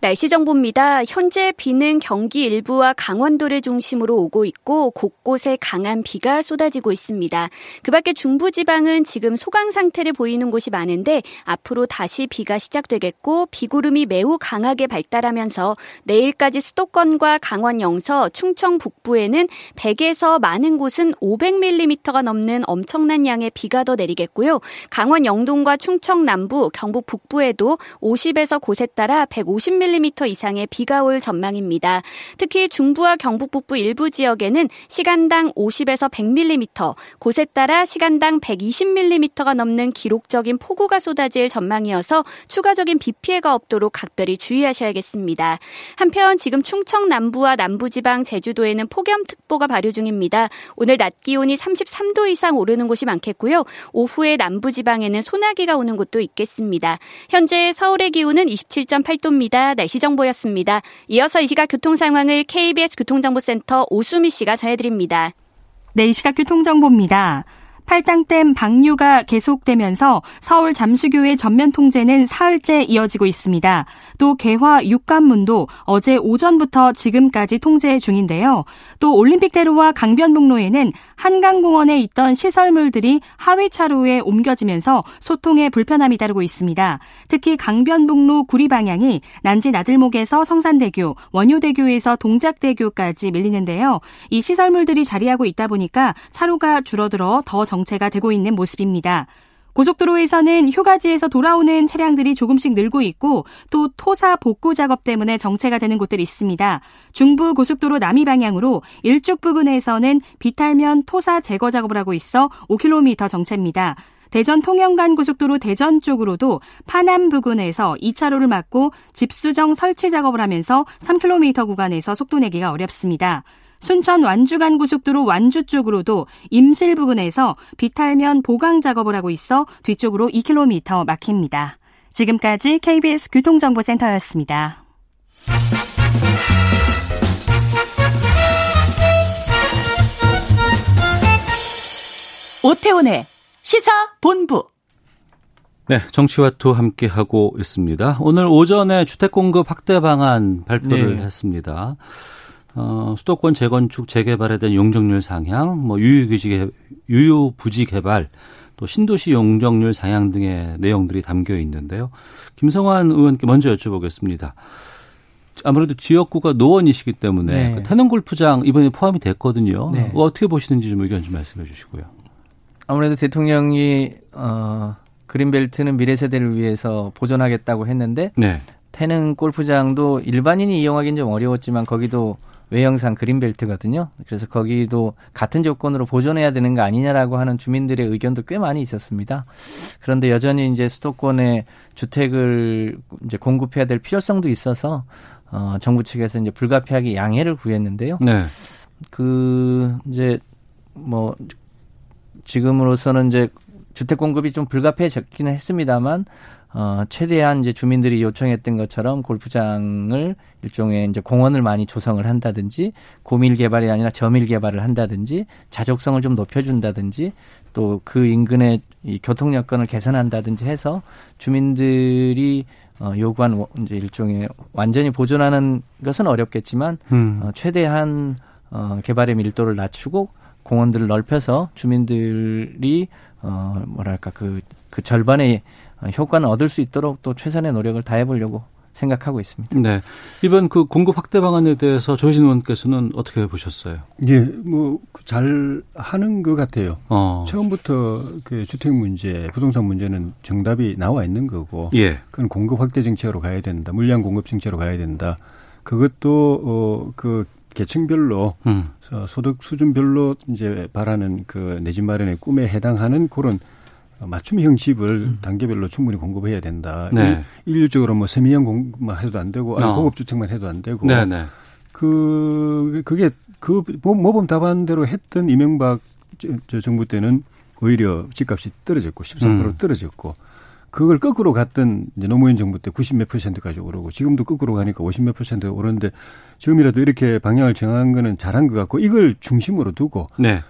날씨 정보입니다. 현재 비는 경기 일부와 강원도를 중심으로 오고 있고 곳곳에 강한 비가 쏟아지고 있습니다. 그 밖에 중부지방은 지금 소강 상태를 보이는 곳이 많은데 앞으로 다시 비가 시작되겠고 비구름이 매우 강하게 발달하면서 내일까지 수도권과 강원 영서, 충청 북부에는 100에서 많은 곳은 500mm가 넘는 엄청난 양의 비가 더 내리겠고요. 강원 영동과 충청 남부, 경북 북부에도 50에서 곳에 따라 150mm 10mm 이상의 비가 올 전망입니다. 특히 중부와 경북 북부 일부 지역에는 시간당 50에서 100mm, 곳에 따라 시간당 120mm가 넘는 기록적인 폭우가 쏟아질 전망이어서 추가적인 비 피해가 없도록 각별히 주의하셔야겠습니다. 한편 지금 충청 남부와 남부지방 제주도에는 폭염특보가 발효 중입니다. 오늘 낮 기온이 33도 이상 오르는 곳이 많겠고요. 오후에 남부지방에는 소나기가 오는 곳도 있겠습니다. 현재 서울의 기온은 27.8도입니다. 날씨 정보였습니다. 이어서 이 시각 교통 상황을 KBS 교통정보센터 오수미 씨가 전해드립니다. 네, 이 시각 교통정보입니다. 팔당댐 방류가 계속되면서 서울 잠수교의 전면 통제는 사흘째 이어지고 있습니다. 또 개화 육관문도 어제 오전부터 지금까지 통제 중인데요. 또 올림픽대로와 강변북로에는 한강공원에 있던 시설물들이 하위 차로에 옮겨지면서 소통에 불편함이 따르고 있습니다. 특히 강변북로 구리 방향이 난지 나들목에서 성산대교, 원효대교에서 동작대교까지 밀리는데요. 이 시설물들이 자리하고 있다 보니까 차로가 줄어들어 더 정 체가 되고 있는 모습입니다. 고속도로에서는 휴가지에서 돌아오는 차량들이 조금씩 늘고 있고 또 토사 복구 작업 때문에 정체가 되는 곳들이 있습니다. 중부 고속도로 남이 방향으로 일죽 부근에서는 비탈면 토사 제거 작업을 하고 있어 5km 정체입니다. 대전 통영간 고속도로 대전 쪽으로도 파남 부근에서 2차로를 막고 집수정 설치 작업을 하면서 3km 구간에서 속도 내기가 어렵습니다. 순천 완주간 고속도로 완주 쪽으로도 임실 부근에서 비탈면 보강 작업을 하고 있어 뒤쪽으로 2km 막힙니다. 지금까지 KBS 교통정보센터였습니다. 오태훈의 시사 본부. 네, 정치와투 함께 하고 있습니다. 오늘 오전에 주택 공급 확대 방안 발표를 네. 했습니다. 어, 수도권 재건축 재개발에 대한 용적률 상향, 뭐 유유부지 유유 부지 개발, 또 신도시 용적률 상향 등의 내용들이 담겨 있는데요. 김성환 의원께 먼저 여쭤보겠습니다. 아무래도 지역구가 노원이시기 때문에 네. 그 태릉 골프장 이번에 포함이 됐거든요. 네. 뭐 어떻게 보시는지 좀 의견 좀 말씀해 주시고요. 아무래도 대통령이 어 그린벨트는 미래 세대를 위해서 보존하겠다고 했는데 네. 태릉 골프장도 일반인이 이용하기는 좀 어려웠지만 거기도 외형상 그린벨트거든요. 그래서 거기도 같은 조건으로 보존해야 되는 거 아니냐라고 하는 주민들의 의견도 꽤 많이 있었습니다. 그런데 여전히 이제 수도권에 주택을 이제 공급해야 될 필요성도 있어서 어 정부 측에서 이제 불가피하게 양해를 구했는데요. 네. 그 이제 뭐 지금으로서는 이제 주택 공급이 좀 불가피해졌기는 했습니다만 어, 최대한 이제 주민들이 요청했던 것처럼 골프장을 일종의 이제 공원을 많이 조성을 한다든지 고밀 개발이 아니라 저밀 개발을 한다든지 자족성을 좀 높여준다든지 또 그 인근의 이 교통 여건을 개선한다든지 해서 주민들이 어, 요구한 이제 일종의 완전히 보존하는 것은 어렵겠지만 음. 어, 최대한 어, 개발의 밀도를 낮추고 공원들을 넓혀서 주민들이 어 뭐랄까 그그 그 절반의 효과는 얻을 수 있도록 또 최선의 노력을 다해 보려고 생각하고 있습니다. 네. 이번 그 공급 확대 방안에 대해서 조혜진 의원께서는 어떻게 보셨어요? 예, 뭐 잘 하는 것 같아요. 어. 처음부터 그 주택 문제, 부동산 문제는 정답이 나와 있는 거고, 예. 그건 공급 확대 정책으로 가야 된다, 물량 공급 정책으로 가야 된다. 그것도 어 그 계층별로 음. 소득 수준별로 이제 바라는 그 내 집 마련의 꿈에 해당하는 그런 맞춤 형 집을 음. 단계별로 충분히 공급해야 된다. 네. 일률적으로 뭐 세미형 공급만 해도 안 되고 아니 어. 고급 주택만 해도 안 되고 네, 네. 그 그게 그 모범 답안대로 했던 이명박 저, 저 정부 때는 오히려 집값이 떨어졌고 13% 음. 떨어졌고 그걸 거꾸로 갔던 이제 노무현 정부 때 90 몇 퍼센트까지 오르고 지금도 거꾸로 가니까 50 몇 퍼센트 오르는데 지금이라도 이렇게 방향을 정한 거는 잘한 것 같고 이걸 중심으로 두고 네.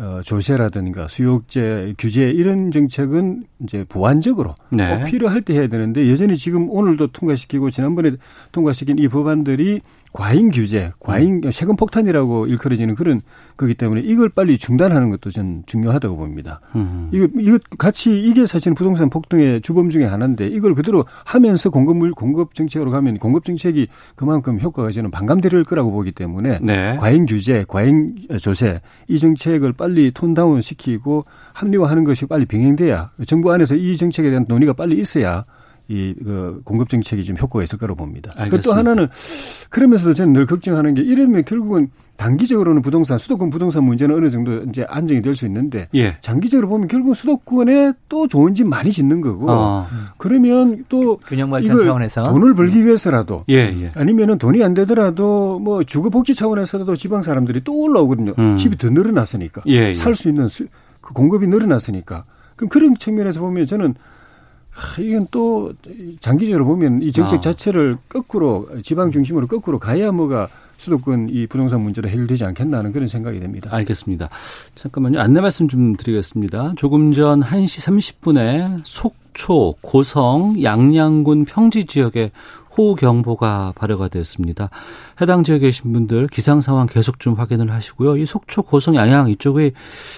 어, 조세라든가 수요제 규제 이런 정책은 이제 보완적으로 네. 꼭 필요할 때 해야 되는데 여전히 지금 오늘도 통과시키고 지난번에 통과시킨 이 법안들이 과잉 규제, 과잉 음. 세금 폭탄이라고 일컬어지는 그런 거기 때문에 이걸 빨리 중단하는 것도 전 중요하다고 봅니다. 음. 이거 이거 같이 이게 사실 부동산 폭등의 주범 중에 하나인데 이걸 그대로 하면서 공급물 공급 정책으로 가면 공급 정책이 그만큼 효과가 저는 반감될 거라고 보기 때문에 네. 과잉 규제, 과잉 조세 이 정책을 빨리 톤다운 시키고 합리화하는 것이 빨리 병행돼야 정부 안에서 이 정책에 대한 논의가 빨리 있어야 이 그 공급 정책이 좀 효과가 있을 거라고 봅니다. 그또 하나는 그러면서도 저는 늘 걱정하는 게 이러면 결국은 단기적으로는 부동산 수도권 부동산 문제는 어느 정도 이제 안정이 될 수 있는데 예. 장기적으로 보면 결국 수도권에 또 좋은 집 많이 짓는 거고 어. 그러면 또 균형 발전 차원에서 돈을 벌기 위해서라도 예, 예. 아니면은 돈이 안 되더라도 뭐 주거 복지 차원에서도 지방 사람들이 또 올라오거든요. 음. 집이 더 늘어났으니까 예, 예. 살수 있는 수, 그 공급이 늘어났으니까 그럼 그런 측면에서 보면 저는 이건 또 장기적으로 보면 이 정책 아. 자체를 거꾸로 지방 중심으로 거꾸로 가야 뭐가 수도권 이 부동산 문제로 해결되지 않겠나는 그런 생각이 됩니다. 알겠습니다. 잠깐만요. 안내 말씀 좀 드리겠습니다. 조금 전 1시 30분에 속초, 고성, 양양군 평지 지역에 호우경보가 발효가 됐습니다. 해당 지역에 계신 분들 기상 상황 계속 좀 확인을 하시고요. 이 속초, 고성, 양양 이쪽에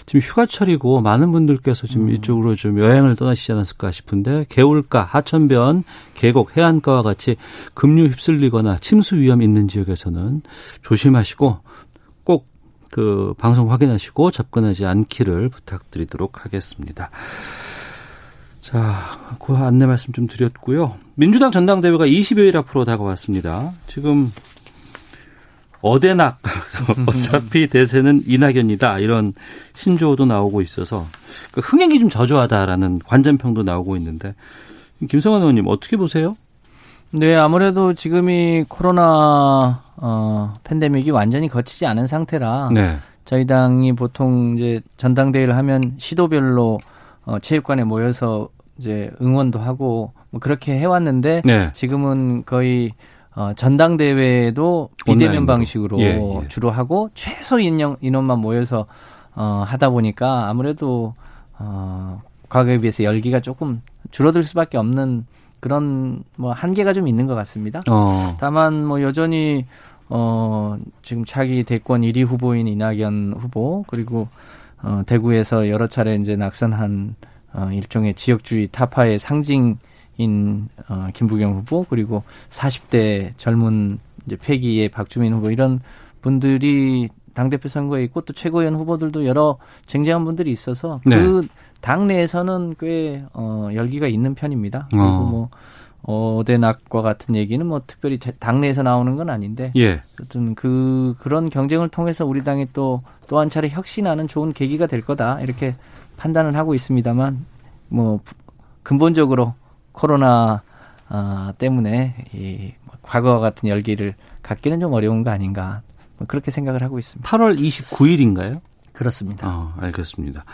지금 휴가철이고 많은 분들께서 지금 음. 이쪽으로 좀 여행을 떠나시지 않았을까 싶은데 개울가, 하천변, 계곡, 해안가와 같이 급류 휩쓸리거나 침수 위험 있는 지역에서는 조심하시고 꼭 그 방송 확인하시고 접근하지 않기를 부탁드리도록 하겠습니다. 자, 그 안내 말씀 좀 드렸고요. 민주당 전당대회가 20여일 앞으로 다가왔습니다. 지금 어대낙 [laughs] 어차피 대세는 이낙연이다 이런 신조어도 나오고 있어서 그 흥행이 좀 저조하다라는 관전평도 나오고 있는데 김성환 의원님 어떻게 보세요? 네 아무래도 지금이 코로나 어, 팬데믹이 완전히 거치지 않은 상태라 네. 저희 당이 보통 이제 전당대회를 하면 시도별로 어, 체육관에 모여서 이제 응원도 하고 뭐 그렇게 해왔는데 네. 지금은 거의 어, 전당대회도 비대면. 방식으로 예, 예. 주로 하고 최소 인원, 인원만 모여서 어, 하다 보니까 아무래도 어, 과거에 비해서 열기가 조금 줄어들 수밖에 없는 그런 뭐 한계가 좀 있는 것 같습니다. 어. 다만 뭐 여전히 어 지금 차기 대권 1위 후보인 이낙연 후보 그리고 어 대구에서 여러 차례 이제 낙선한 어 일종의 지역주의 타파의 상징인 어 김부경 후보 그리고 40대 젊은 이제 패기의 박주민 후보 이런 분들이 당대표 선거에 있고 또 최고위원 후보들도 여러 쟁쟁한 분들이 있어서 네. 그 당내에서는 꽤 어, 열기가 있는 편입니다. 그리고 어. 뭐 어대낙과 같은 얘기는 뭐 특별히 당내에서 나오는 건 아닌데 예. 어쨌든 그 그런 경쟁을 통해서 우리 당이 또 또 한 차례 혁신하는 좋은 계기가 될 거다 이렇게 판단을 하고 있습니다만 뭐 근본적으로 코로나 아, 때문에 이 과거와 같은 열기를 갖기는 좀 어려운 거 아닌가 뭐 그렇게 생각을 하고 있습니다. 8월 29일인가요? 그렇습니다. 어, 알겠습니다.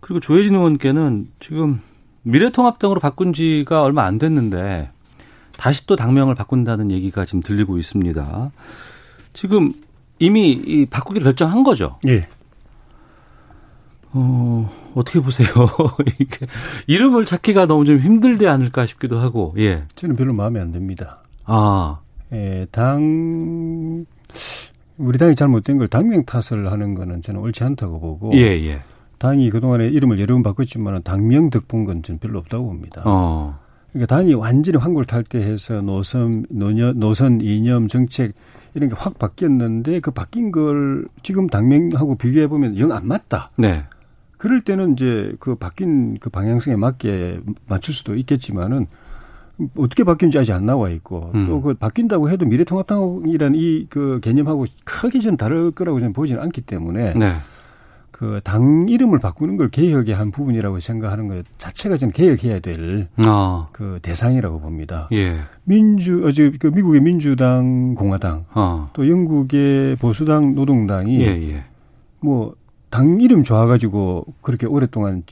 그리고 조혜진 의원께는 지금 미래통합당으로 바꾼 지가 얼마 안 됐는데 다시 또 당명을 바꾼다는 얘기가 지금 들리고 있습니다. 지금 이미 이 바꾸기를 결정한 거죠? 예. 어, 어떻게 보세요? [laughs] 이게 이름을 찾기가 너무 좀 힘들지 않을까 싶기도 하고, 예. 저는 별로 마음에 안 듭니다. 아. 예, 당, 우리 당이 잘못된 걸 당명 탓을 하는 거는 저는 옳지 않다고 보고. 예, 예. 당이 그동안에 이름을 여러 번 바꿨지만 당명 덕분 건 저는 별로 없다고 봅니다. 어. 그러니까 당이 완전히 환골탈태해서 노선, 노년, 노선, 이념, 정책 이런 게 확 바뀌었는데 그 바뀐 걸 지금 당명하고 비교해 보면 영 안 맞다. 네. 그럴 때는 이제 그 바뀐 그 방향성에 맞게 맞출 수도 있겠지만은 어떻게 바뀐지 아직 안 나와 있고 음. 또그 바뀐다고 해도 미래통합당이라는 이 그 개념하고 크게 좀 다를 거라고 저는 보지는 않기 때문에 네. 그당 이름을 바꾸는 걸 개혁의 한 부분이라고 생각하는 것 자체가 좀 개혁해야 될그 어. 그 대상이라고 봅니다. 예. 민주 어제 그 미국의 민주당 공화당 어. 또 영국의 보수당 노동당이 예, 예. 뭐 당 이름 좋아가지고 그렇게 오랫동안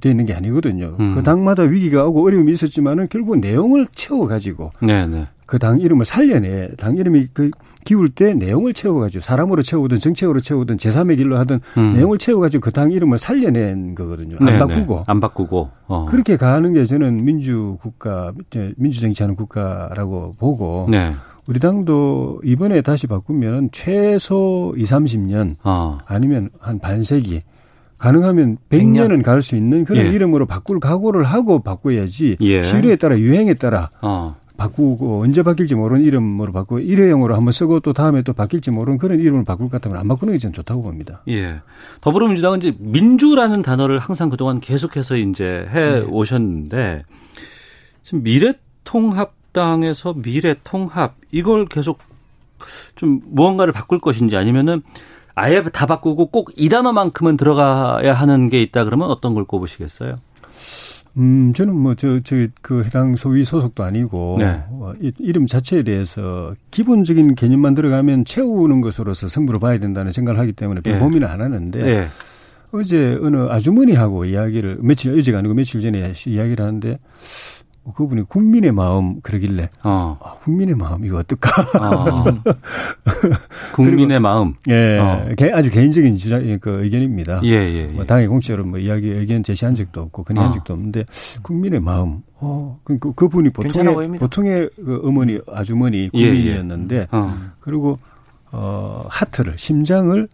되는 게 아니거든요. 음. 그 당마다 위기가 오고 어려움이 있었지만은 결국 내용을 채워가지고 네, 네. 그당 이름을 살려내 당 이름이 그 기울 때 내용을 채워가지고 사람으로 채우든 정책으로 채우든 제3의 길로 하든 음. 내용을 채워가지고 그 당 이름을 살려낸 거거든요. 안 네네. 바꾸고 안 바꾸고 어. 그렇게 가는 게 저는 민주 국가 민주 정치하는 국가라고 보고 네. 우리 당도 이번에 다시 바꾸면 최소 2, 30년 어. 아니면 한 반세기 가능하면 100년은 갈수 있는 그런 예. 이름으로 바꿀 각오를 하고 바꿔야지 예. 시류에 따라 유행에 따라 어. 바꾸고 언제 바뀔지 모르는 이름으로 바꾸고 일회용으로 한번 쓰고 또 다음에 또 바뀔지 모르는 그런 이름을 바꿀 것 같으면 안 바꾸는 게 저는 좋다고 봅니다. 예. 더불어민주당은 이제 민주라는 단어를 항상 그동안 계속해서 이제 해 네. 오셨는데 지금 미래통합 당에서 미래통합 이걸 계속 좀 무언가를 바꿀 것인지 아니면은 아예 다 바꾸고 꼭 이 단어만큼은 들어가야 하는 게 있다 그러면 어떤 걸 꼽으시겠어요? 음, 저는 뭐, 저, 저, 그 해당 소위 소속도 아니고, 네. 어, 이름 자체에 대해서 기본적인 개념만 들어가면 채우는 것으로서 승부를 봐야 된다는 생각을 하기 때문에 별 네. 고민을 안 하는데, 네. 어제 어느 아주머니하고 이야기를, 며칠, 어제가 아니고 며칠 전에 이야기를 하는데, 뭐 그분이 국민의 마음 그러길래 어. 아, 국민의 마음 이거 어떨까? 어. [laughs] 국민의 마음. 예, 어. 아주 개인적인 주장 그 의견입니다. 예, 예, 예. 뭐 당의 공식으로 뭐 이야기 의견 제시한 적도 없고 건의한 어. 적도 없는데 국민의 마음. 어, 그, 그 그분이 보통의 보통의 그 어머니 아주머니 국민이었는데 예, 예. 어. 그리고 어 하트를 심장을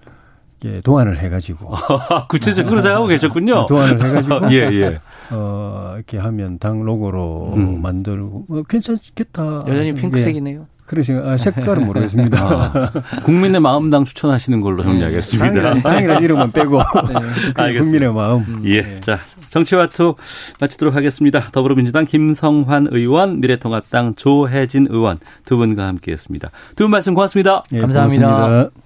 예, 도안을 해가지고 [laughs] 구체적으로 생각하고 계셨군요. 도안을 해가지고 [laughs] 예, 예. 어, 이렇게 하면 당 로고로 음. 만들고 뭐 괜찮겠다. 여전히 핑크색이네요. 예. 그러시가 아, 색깔은 모르겠습니다. 아, 국민의 마음당 추천하시는 걸로 정리하겠습니다. [laughs] 네, 당이란 이름만 빼고 네. 국민의 마음. 음, 예, 네. 자 정치와투 마치도록 하겠습니다. 더불어민주당 김성환 의원, 미래통합당 조혜진 의원 두 분과 함께 했습니다. 두 분 말씀 고맙습니다. 예, 감사합니다. 고맙습니다.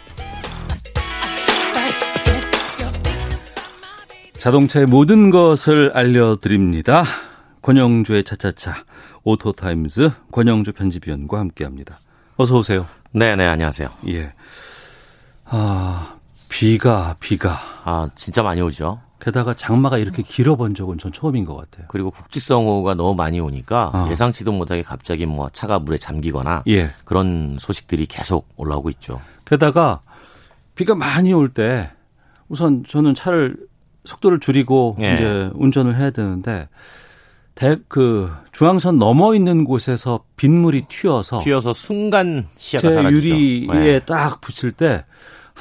자동차의 모든 것을 알려드립니다. 권용주의 차차차 오토타임즈 권용주 편집위원과 함께합니다. 어서 오세요. 네 네 안녕하세요. 예. 아 비가 비가 아 진짜 많이 오죠. 게다가 장마가 이렇게 길어본 적은 전 처음인 것 같아요. 그리고 국지성 호우가 너무 많이 오니까 어. 예상치도 못하게 갑자기 뭐 차가 물에 잠기거나 예. 그런 소식들이 계속 올라오고 있죠. 게다가 비가 많이 올 때 우선 저는 차를 속도를 줄이고 예. 이제 운전을 해야 되는데 대, 그 중앙선 넘어 있는 곳에서 빗물이 튀어서 튀어서 순간 시야가 제 사라지죠. 유리에 네. 딱 부딪힐 때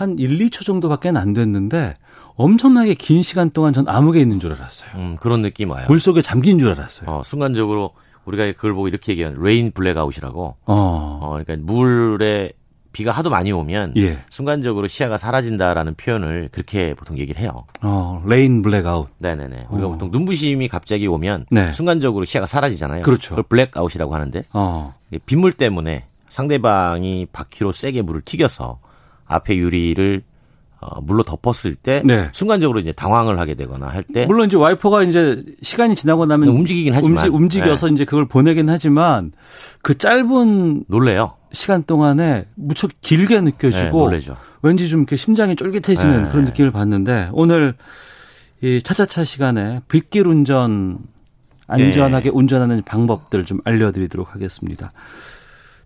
한 1, 2초 정도밖에 안 됐는데 엄청나게 긴 시간 동안 전 암흑에 있는 줄 알았어요. 음, 그런 느낌 와요. 물속에 잠긴 줄 알았어요. 어, 순간적으로 우리가 그걸 보고 이렇게 얘기하는 rain blackout이라고. 어. 어 그러니까 물에 비가 하도 많이 오면 예. 순간적으로 시야가 사라진다라는 표현을 그렇게 보통 얘기를 해요. 어, rain blackout. 네네네. 우리가 어. 보통 눈부심이 갑자기 오면 네. 순간적으로 시야가 사라지잖아요. 그렇죠. 그걸 blackout이라고 하는데 어. 빗물 때문에 상대방이 바퀴로 세게 물을 튀겨서 앞에 유리를 어, 물로 덮었을 때 네. 순간적으로 이제 당황을 하게 되거나 할 때 물론 이제 와이퍼가 이제 시간이 지나고 나면 움직이긴 하지만 움직, 여서 네. 이제 그걸 보내긴 하지만 그 짧은 놀래요. 시간 동안에 무척 길게 느껴지고 네, 왠지 좀 이렇게 심장이 쫄깃해지는 네. 그런 느낌을 받는데 오늘 이 차차차 시간에 빗길 운전 안전하게 네. 운전하는 방법들 좀 알려드리도록 하겠습니다.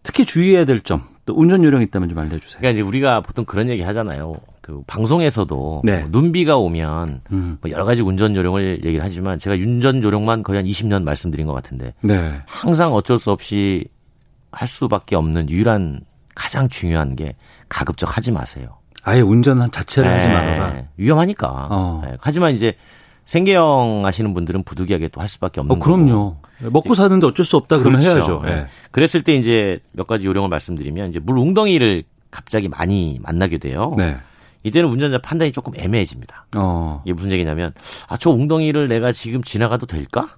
특히 주의해야 될 점, 또 운전 요령 있다면 좀 알려주세요. 그러니까 이제 우리가 보통 그런 얘기 하잖아요. 그 방송에서도 네. 뭐 눈비가 오면 음. 뭐 여러 가지 운전 요령을 얘기를 하지만 제가 운전 요령만 거의 한 20년 말씀드린 것 같은데 네. 항상 어쩔 수 없이 할 수밖에 없는 유일한 가장 중요한 게 가급적 하지 마세요. 아예 운전 자체를 네. 하지 말아라. 위험하니까. 어. 네. 하지만 이제 생계형 하시는 분들은 부득이하게 또 할 수밖에 없는 어, 그럼요. 거고. 먹고 사는데 어쩔 수 없다 그러면 그렇죠. 해야죠. 네. 그랬을 때 이제 몇 가지 요령을 말씀드리면 이제 물 웅덩이를 갑자기 많이 만나게 돼요. 네. 이때는 운전자 판단이 조금 애매해집니다. 어. 이게 무슨 얘기냐면 아 저 웅덩이를 내가 지금 지나가도 될까?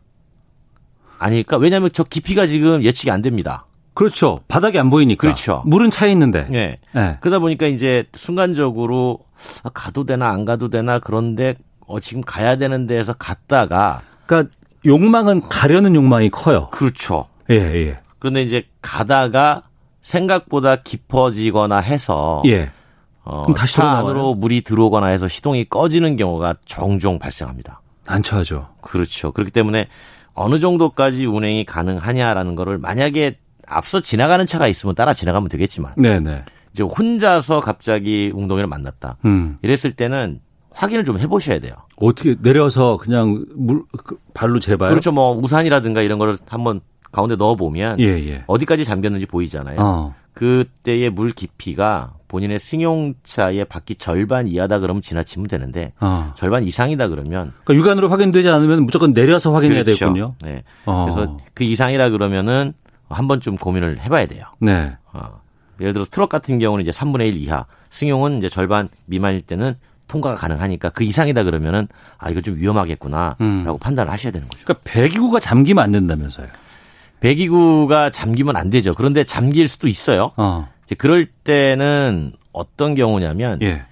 아닐까? 왜냐하면 저 깊이가 지금 예측이 안 됩니다. 그렇죠. 바닥이 안 보이니까. 그렇죠. 물은 차 있는데. 네. 네. 그러다 보니까 이제 순간적으로 아, 가도 되나 안 가도 되나 그런데 어, 지금 가야 되는 데에서 갔다가. 그러니까 욕망은 가려는 욕망이 커요. 그렇죠. 예, 예. 그런데 이제 가다가 생각보다 깊어지거나 해서. 예. 어, 다시 차 안으로 물이 들어오거나 해서 시동이 꺼지는 경우가 종종 발생합니다. 난처하죠. 그렇죠. 그렇기 때문에 어느 정도까지 운행이 가능하냐라는 거를 만약에 앞서 지나가는 차가 있으면 따라 지나가면 되겠지만 네네. 이제 혼자서 갑자기 웅덩이를 만났다. 음. 이랬을 때는 확인을 좀 해보셔야 돼요. 어떻게 내려서 그냥 물 그 발로 재봐요? 그렇죠. 뭐 우산이라든가 이런 거를 한번 가운데 넣어 보면 예, 예. 어디까지 잠겼는지 보이잖아요. 어. 그때의 물 깊이가 본인의 승용차의 바퀴 절반 이하다 그러면 지나치면 되는데 어. 절반 이상이다 그러면 그러니까 육안으로 확인되지 않으면 무조건 내려서 확인해야 그렇죠. 되군요. 네. 어. 그래서 그 이상이라 그러면은 한 번쯤 고민을 해봐야 돼요. 네. 어. 예를 들어 트럭 같은 경우는 이제 3분의 1 이하, 승용은 이제 절반 미만일 때는 통과가 가능하니까 그 이상이다 그러면은 아 이거 좀 위험하겠구나라고 음. 판단을 하셔야 되는 거죠. 그러니까 배기구가 잠기면 안 된다면서요? 배기구가 잠기면 안 되죠. 그런데 잠길 수도 있어요. 어. 이제 그럴 때는 어떤 경우냐면 예.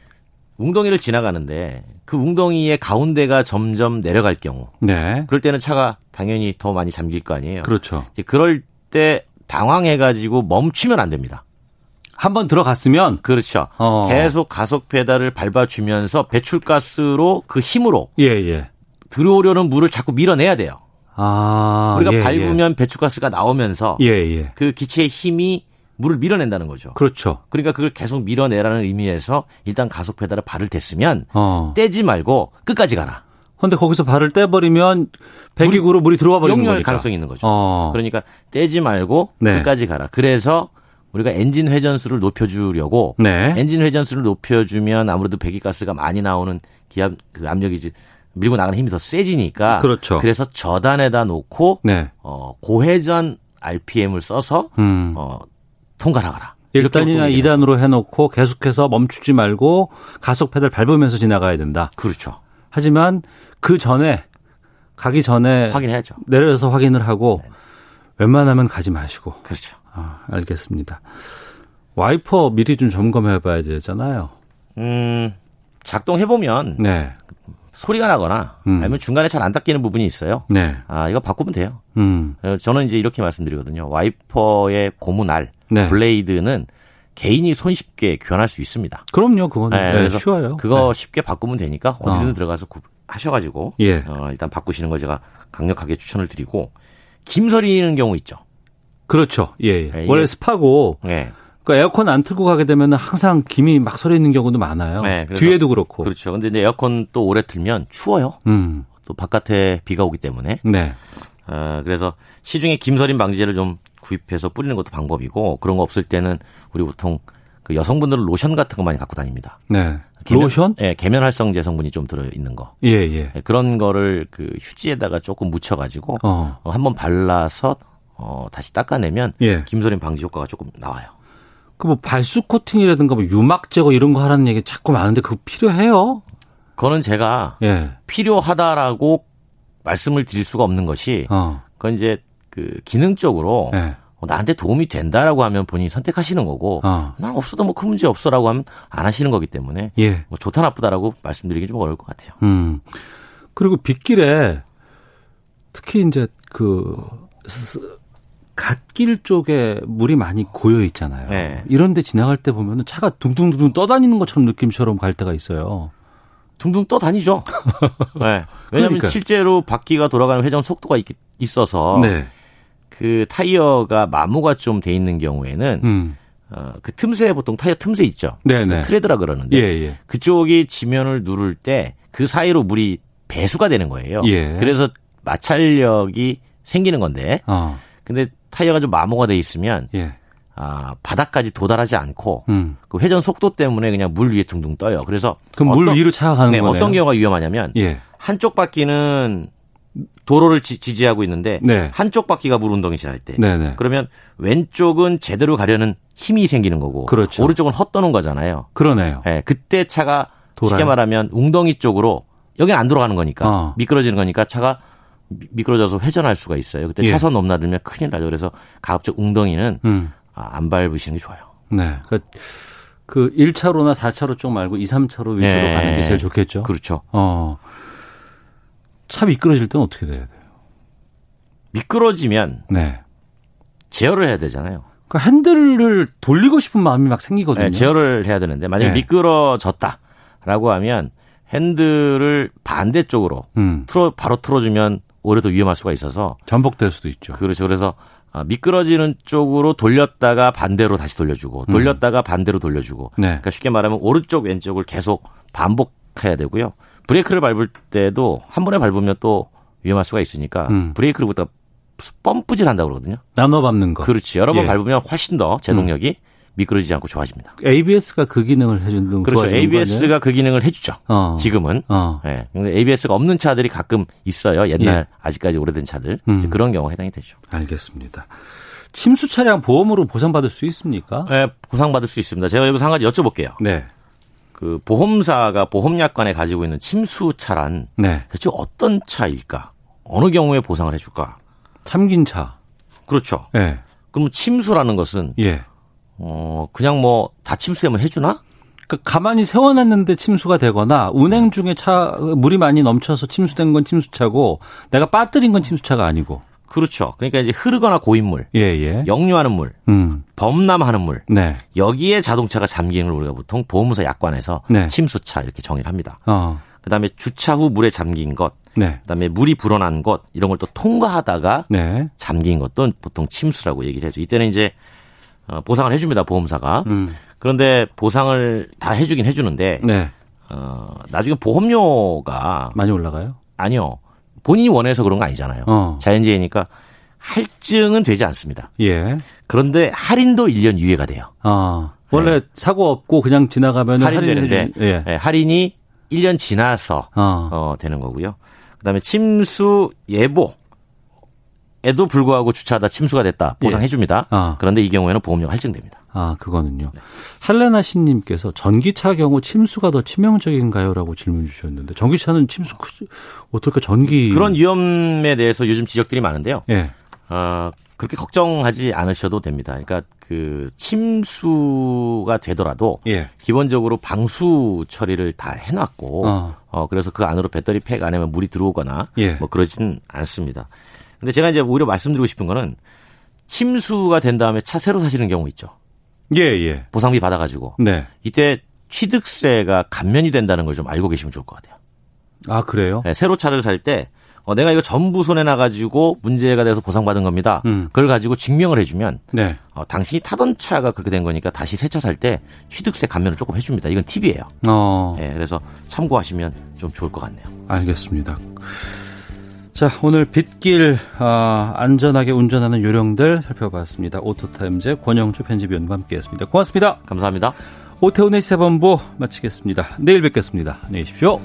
웅덩이를 지나가는데 그 웅덩이의 가운데가 점점 내려갈 경우. 네. 그럴 때는 차가 당연히 더 많이 잠길 거 아니에요. 그렇죠. 그럴 때 당황해가지고 멈추면 안 됩니다. 한번 들어갔으면 그렇죠. 어. 계속 가속 페달을 밟아주면서 배출가스로 그 힘으로 예, 예. 들어오려는 물을 자꾸 밀어내야 돼요. 아, 우리가 예, 밟으면 예. 배출가스가 나오면서 예, 예. 그 기체의 힘이 물을 밀어낸다는 거죠. 그렇죠. 그러니까 그걸 계속 밀어내라는 의미에서 일단 가속 페달에 발을 댔으면 어. 떼지 말고 끝까지 가라. 근데 거기서 발을 떼버리면 배기구로 물이 들어와 버리는 거니까. 가능성이 있는 거죠. 어. 그러니까 떼지 말고 네. 끝까지 가라. 그래서 우리가 엔진 회전수를 높여주려고 네. 엔진 회전수를 높여주면 아무래도 배기가스가 많이 나오는 기압 그 압력이 지 밀고 나가는 힘이 더 세지니까 그렇죠. 그래서 저단에다 놓고 네. 어, 고회전 RPM을 써서 음. 어, 통과하거라. 1단이나 2단으로 해놓고 계속해서 멈추지 말고 가속 페달 밟으면서 지나가야 된다. 그렇죠. 하지만 그 전에 가기 전에 확인해야죠. 내려서 확인을 하고 네. 웬만하면 가지 마시고. 그렇죠. 아, 알겠습니다. 와이퍼 미리 좀 점검해 봐야 되잖아요. 음, 작동해 보면 네. 소리가 나거나 음. 아니면 중간에 잘 안 닦이는 부분이 있어요. 네. 아 이거 바꾸면 돼요. 음. 어, 저는 이제 이렇게 말씀드리거든요. 와이퍼의 고무 날 네. blade는 개인이 손쉽게 교환할 수 있습니다. 그럼요, 그거는 네, 그래서 쉬워요. 그거 네. 쉽게 바꾸면 되니까 어디든 어. 들어가서 구, 하셔가지고 예. 어, 일단 바꾸시는 걸 제가 강력하게 추천을 드리고 김서리는 경우 있죠. 그렇죠. 예. 예. 네, 원래 스파고 예. 그러니까 에어컨 안 틀고 가게 되면 항상 김이 막 서려 있는 경우도 많아요. 네, 뒤에도 그렇고. 그렇죠. 근데 이제 에어컨 또 오래 틀면 추워요. 음. 또 바깥에 비가 오기 때문에. 네. 어, 그래서 시중에 김서림 방지제를 좀 구입해서 뿌리는 것도 방법이고 그런 거 없을 때는 우리 보통 그 여성분들은 로션 같은 거 많이 갖고 다닙니다. 네. 계면, 로션? 예, 계면 활성제 성분이 좀 들어 있는 거. 예, 예. 예, 그런 거를 그 휴지에다가 조금 묻혀 가지고 어. 어, 한번 발라서 어, 다시 닦아내면 예. 김서림 방지 효과가 조금 나와요. 그 뭐 발수 코팅이라든가 뭐 유막 제거 이런 거 하라는 얘기 자꾸 많은데 그거 필요해요? 그거는 제가 예. 필요하다라고 말씀을 드릴 수가 없는 것이 어. 그건 이제 그 기능적으로 예. 나한테 도움이 된다라고 하면 본인이 선택하시는 거고 어. 난 없어도 뭐 큰 문제 없어라고 하면 안 하시는 거기 때문에 예. 뭐 좋다 나쁘다라고 말씀드리기 좀 어려울 것 같아요. 음. 그리고 빗길에 특히 이제 그 갓길 쪽에 물이 많이 고여 있잖아요. 네. 이런데 지나갈 때 보면은 차가 둥둥둥둥 떠다니는 것처럼 느낌처럼 갈 때가 있어요. 둥둥 떠다니죠. [laughs] 네. 왜냐하면 그러니까. 실제로 바퀴가 돌아가는 회전 속도가 있, 있어서 네. 그 타이어가 마모가 좀 돼 있는 경우에는 음. 어, 그 틈새 보통 타이어 틈새 있죠. 네네. 그 트레드라 그러는데 예, 예. 그쪽이 지면을 누를 때 그 사이로 물이 배수가 되는 거예요. 예. 그래서 마찰력이 생기는 건데. 어. 근데 타이어가 좀 마모가 돼 있으면 예. 아, 바닥까지 도달하지 않고 음. 그 회전 속도 때문에 그냥 물 위에 둥둥 떠요. 그래서 그럼 물 위로 차가 가는 네, 거네요. 어떤 경우가 위험하냐면 예. 한쪽 바퀴는 도로를 지, 지하고 있는데 네. 한쪽 바퀴가 물 운동이 지날 때 네네. 그러면 왼쪽은 제대로 가려는 힘이 생기는 거고 그렇죠. 오른쪽은 헛도는 거잖아요. 그러네요. 네, 그때 차가 돌아요. 쉽게 말하면 웅덩이 쪽으로 여기는 안 돌아가는 거니까 어. 미끄러지는 거니까 차가 미끄러져서 회전할 수가 있어요. 그때 예. 차선 넘나들면 큰일 나죠. 그래서 가급적 웅덩이는 음. 아, 안 밟으시는 게 좋아요. 네. 그러니까 그 1차로나 4차로 쪽 말고 2, 3차로 위주로 네. 가는 게 제일 좋겠죠. 그렇죠. 어. 차 미끄러질 때는 어떻게 돼야 돼요? 미끄러지면 네. 제어를 해야 되잖아요. 그러니까 핸들을 돌리고 싶은 마음이 막 생기거든요. 네, 제어를 해야 되는데 만약에 네. 미끄러졌다라고 하면 핸들을 반대쪽으로 음. 틀어 바로 틀어주면 오히려 더 위험할 수가 있어서 전복될 수도 있죠. 그렇죠. 그래서 아, 미끄러지는 쪽으로 돌렸다가 반대로 다시 돌려주고 음. 돌렸다가 음. 반대로 돌려주고 네. 그러니까 쉽게 말하면 오른쪽 왼쪽을 계속 반복해야 되고요. 브레이크를 밟을 때도 한 번에 밟으면 또 위험할 수가 있으니까 음. 브레이크를 보다 펌프질 한다고 그러거든요. 나눠 밟는 거. 그렇지. 여러 번 예. 밟으면 훨씬 더 제동력이 음. 미끄러지지 않고 좋아집니다. ABS가 그 기능을 해주는 그렇죠. ABS가 그 기능을 해주죠. 어. 지금은. 어. 예. 근데 ABS가 없는 차들이 가끔 있어요. 옛날 예. 아직까지 오래된 차들 음. 그런 경우 해당이 되죠. 알겠습니다. 침수 차량 보험으로 보상받을 수 있습니까? 네, 보상받을 수 있습니다. 제가 여기서 한 가지 여쭤볼게요. 네. 그 보험사가 보험약관에 가지고 있는 침수차란 네. 대체 어떤 차일까? 어느 경우에 보상을 해줄까? 참긴 차. 그렇죠. 네. 그럼 침수라는 것은 예. 어, 그냥 뭐 다 침수되면 해주나? 그러니까 가만히 세워놨는데 침수가 되거나 운행 중에 차 물이 많이 넘쳐서 침수된 건 침수차고 내가 빠뜨린 건 침수차가 아니고. 그렇죠. 그러니까 이제 흐르거나 고인 물, 예, 예. 역류하는 물, 음. 범람하는 물, 네. 여기에 자동차가 잠기는 걸 우리가 보통 보험사 약관에서 네. 침수차 이렇게 정의를 합니다. 어. 그다음에 주차 후 물에 잠긴 것, 네. 그다음에 물이 불어난 것 이런 걸 또 통과하다가 네. 잠긴 것도 보통 침수라고 얘기를 해죠. 이때는 이제 어, 보상을 해줍니다 보험사가. 음. 그런데 보상을 다 해주긴 해주는데 네. 어, 나중에 보험료가 많이 올라가요? 아니요. 본인이 원해서 그런 거 아니잖아요. 어. 자연재해니까 할증은 되지 않습니다. 예. 그런데 할인도 1년 유예가 돼요. 아, 원래 네. 사고 없고 그냥 지나가면 할인되는데 예. 네, 할인이 1년 지나서 어. 어, 되는 거고요. 그다음에 침수 예보 에도 불구하고 주차하다 침수가 됐다 보상해 줍니다. 예. 아. 그런데 이 경우에는 보험료가 할증됩니다. 아, 그거는요. 네. 할레나 씨님께서 전기차 경우 침수가 더 치명적인가요?라고 질문 주셨는데 전기차는 침수 어떨까 전기 그런 위험에 대해서 요즘 지적들이 많은데요. 예. 어, 그렇게 걱정하지 않으셔도 됩니다. 그러니까 그 침수가 되더라도 예. 기본적으로 방수 처리를 다 해놨고 어. 어, 그래서 그 안으로 배터리 팩 안에만 물이 들어오거나 예. 뭐 그러진 않습니다. 근데 제가 이제 오히려 말씀드리고 싶은 거는 침수가 된 다음에 차 새로 사시는 경우 있죠. 예, 예. 보상비 받아가지고. 네. 이때 취득세가 감면이 된다는 걸 좀 알고 계시면 좋을 것 같아요. 아, 그래요? 네, 새로 차를 살 때 어, 내가 이거 전부 손에 나가지고 문제가 돼서 보상받은 겁니다. 음. 그걸 가지고 증명을 해주면 네. 어, 당신이 타던 차가 그렇게 된 거니까 다시 새 차 살 때 취득세 감면을 조금 해줍니다. 이건 팁이에요. 어. 네, 그래서 참고하시면 좀 좋을 것 같네요. 알겠습니다. 자, 오늘 빗길 아, 안전하게 운전하는 요령들 살펴봤습니다. 오토타임즈 권영주 편집위원과 함께했습니다. 고맙습니다. 감사합니다. 오태훈의 시사본부 마치겠습니다. 내일 뵙겠습니다. 안녕히 계십시오.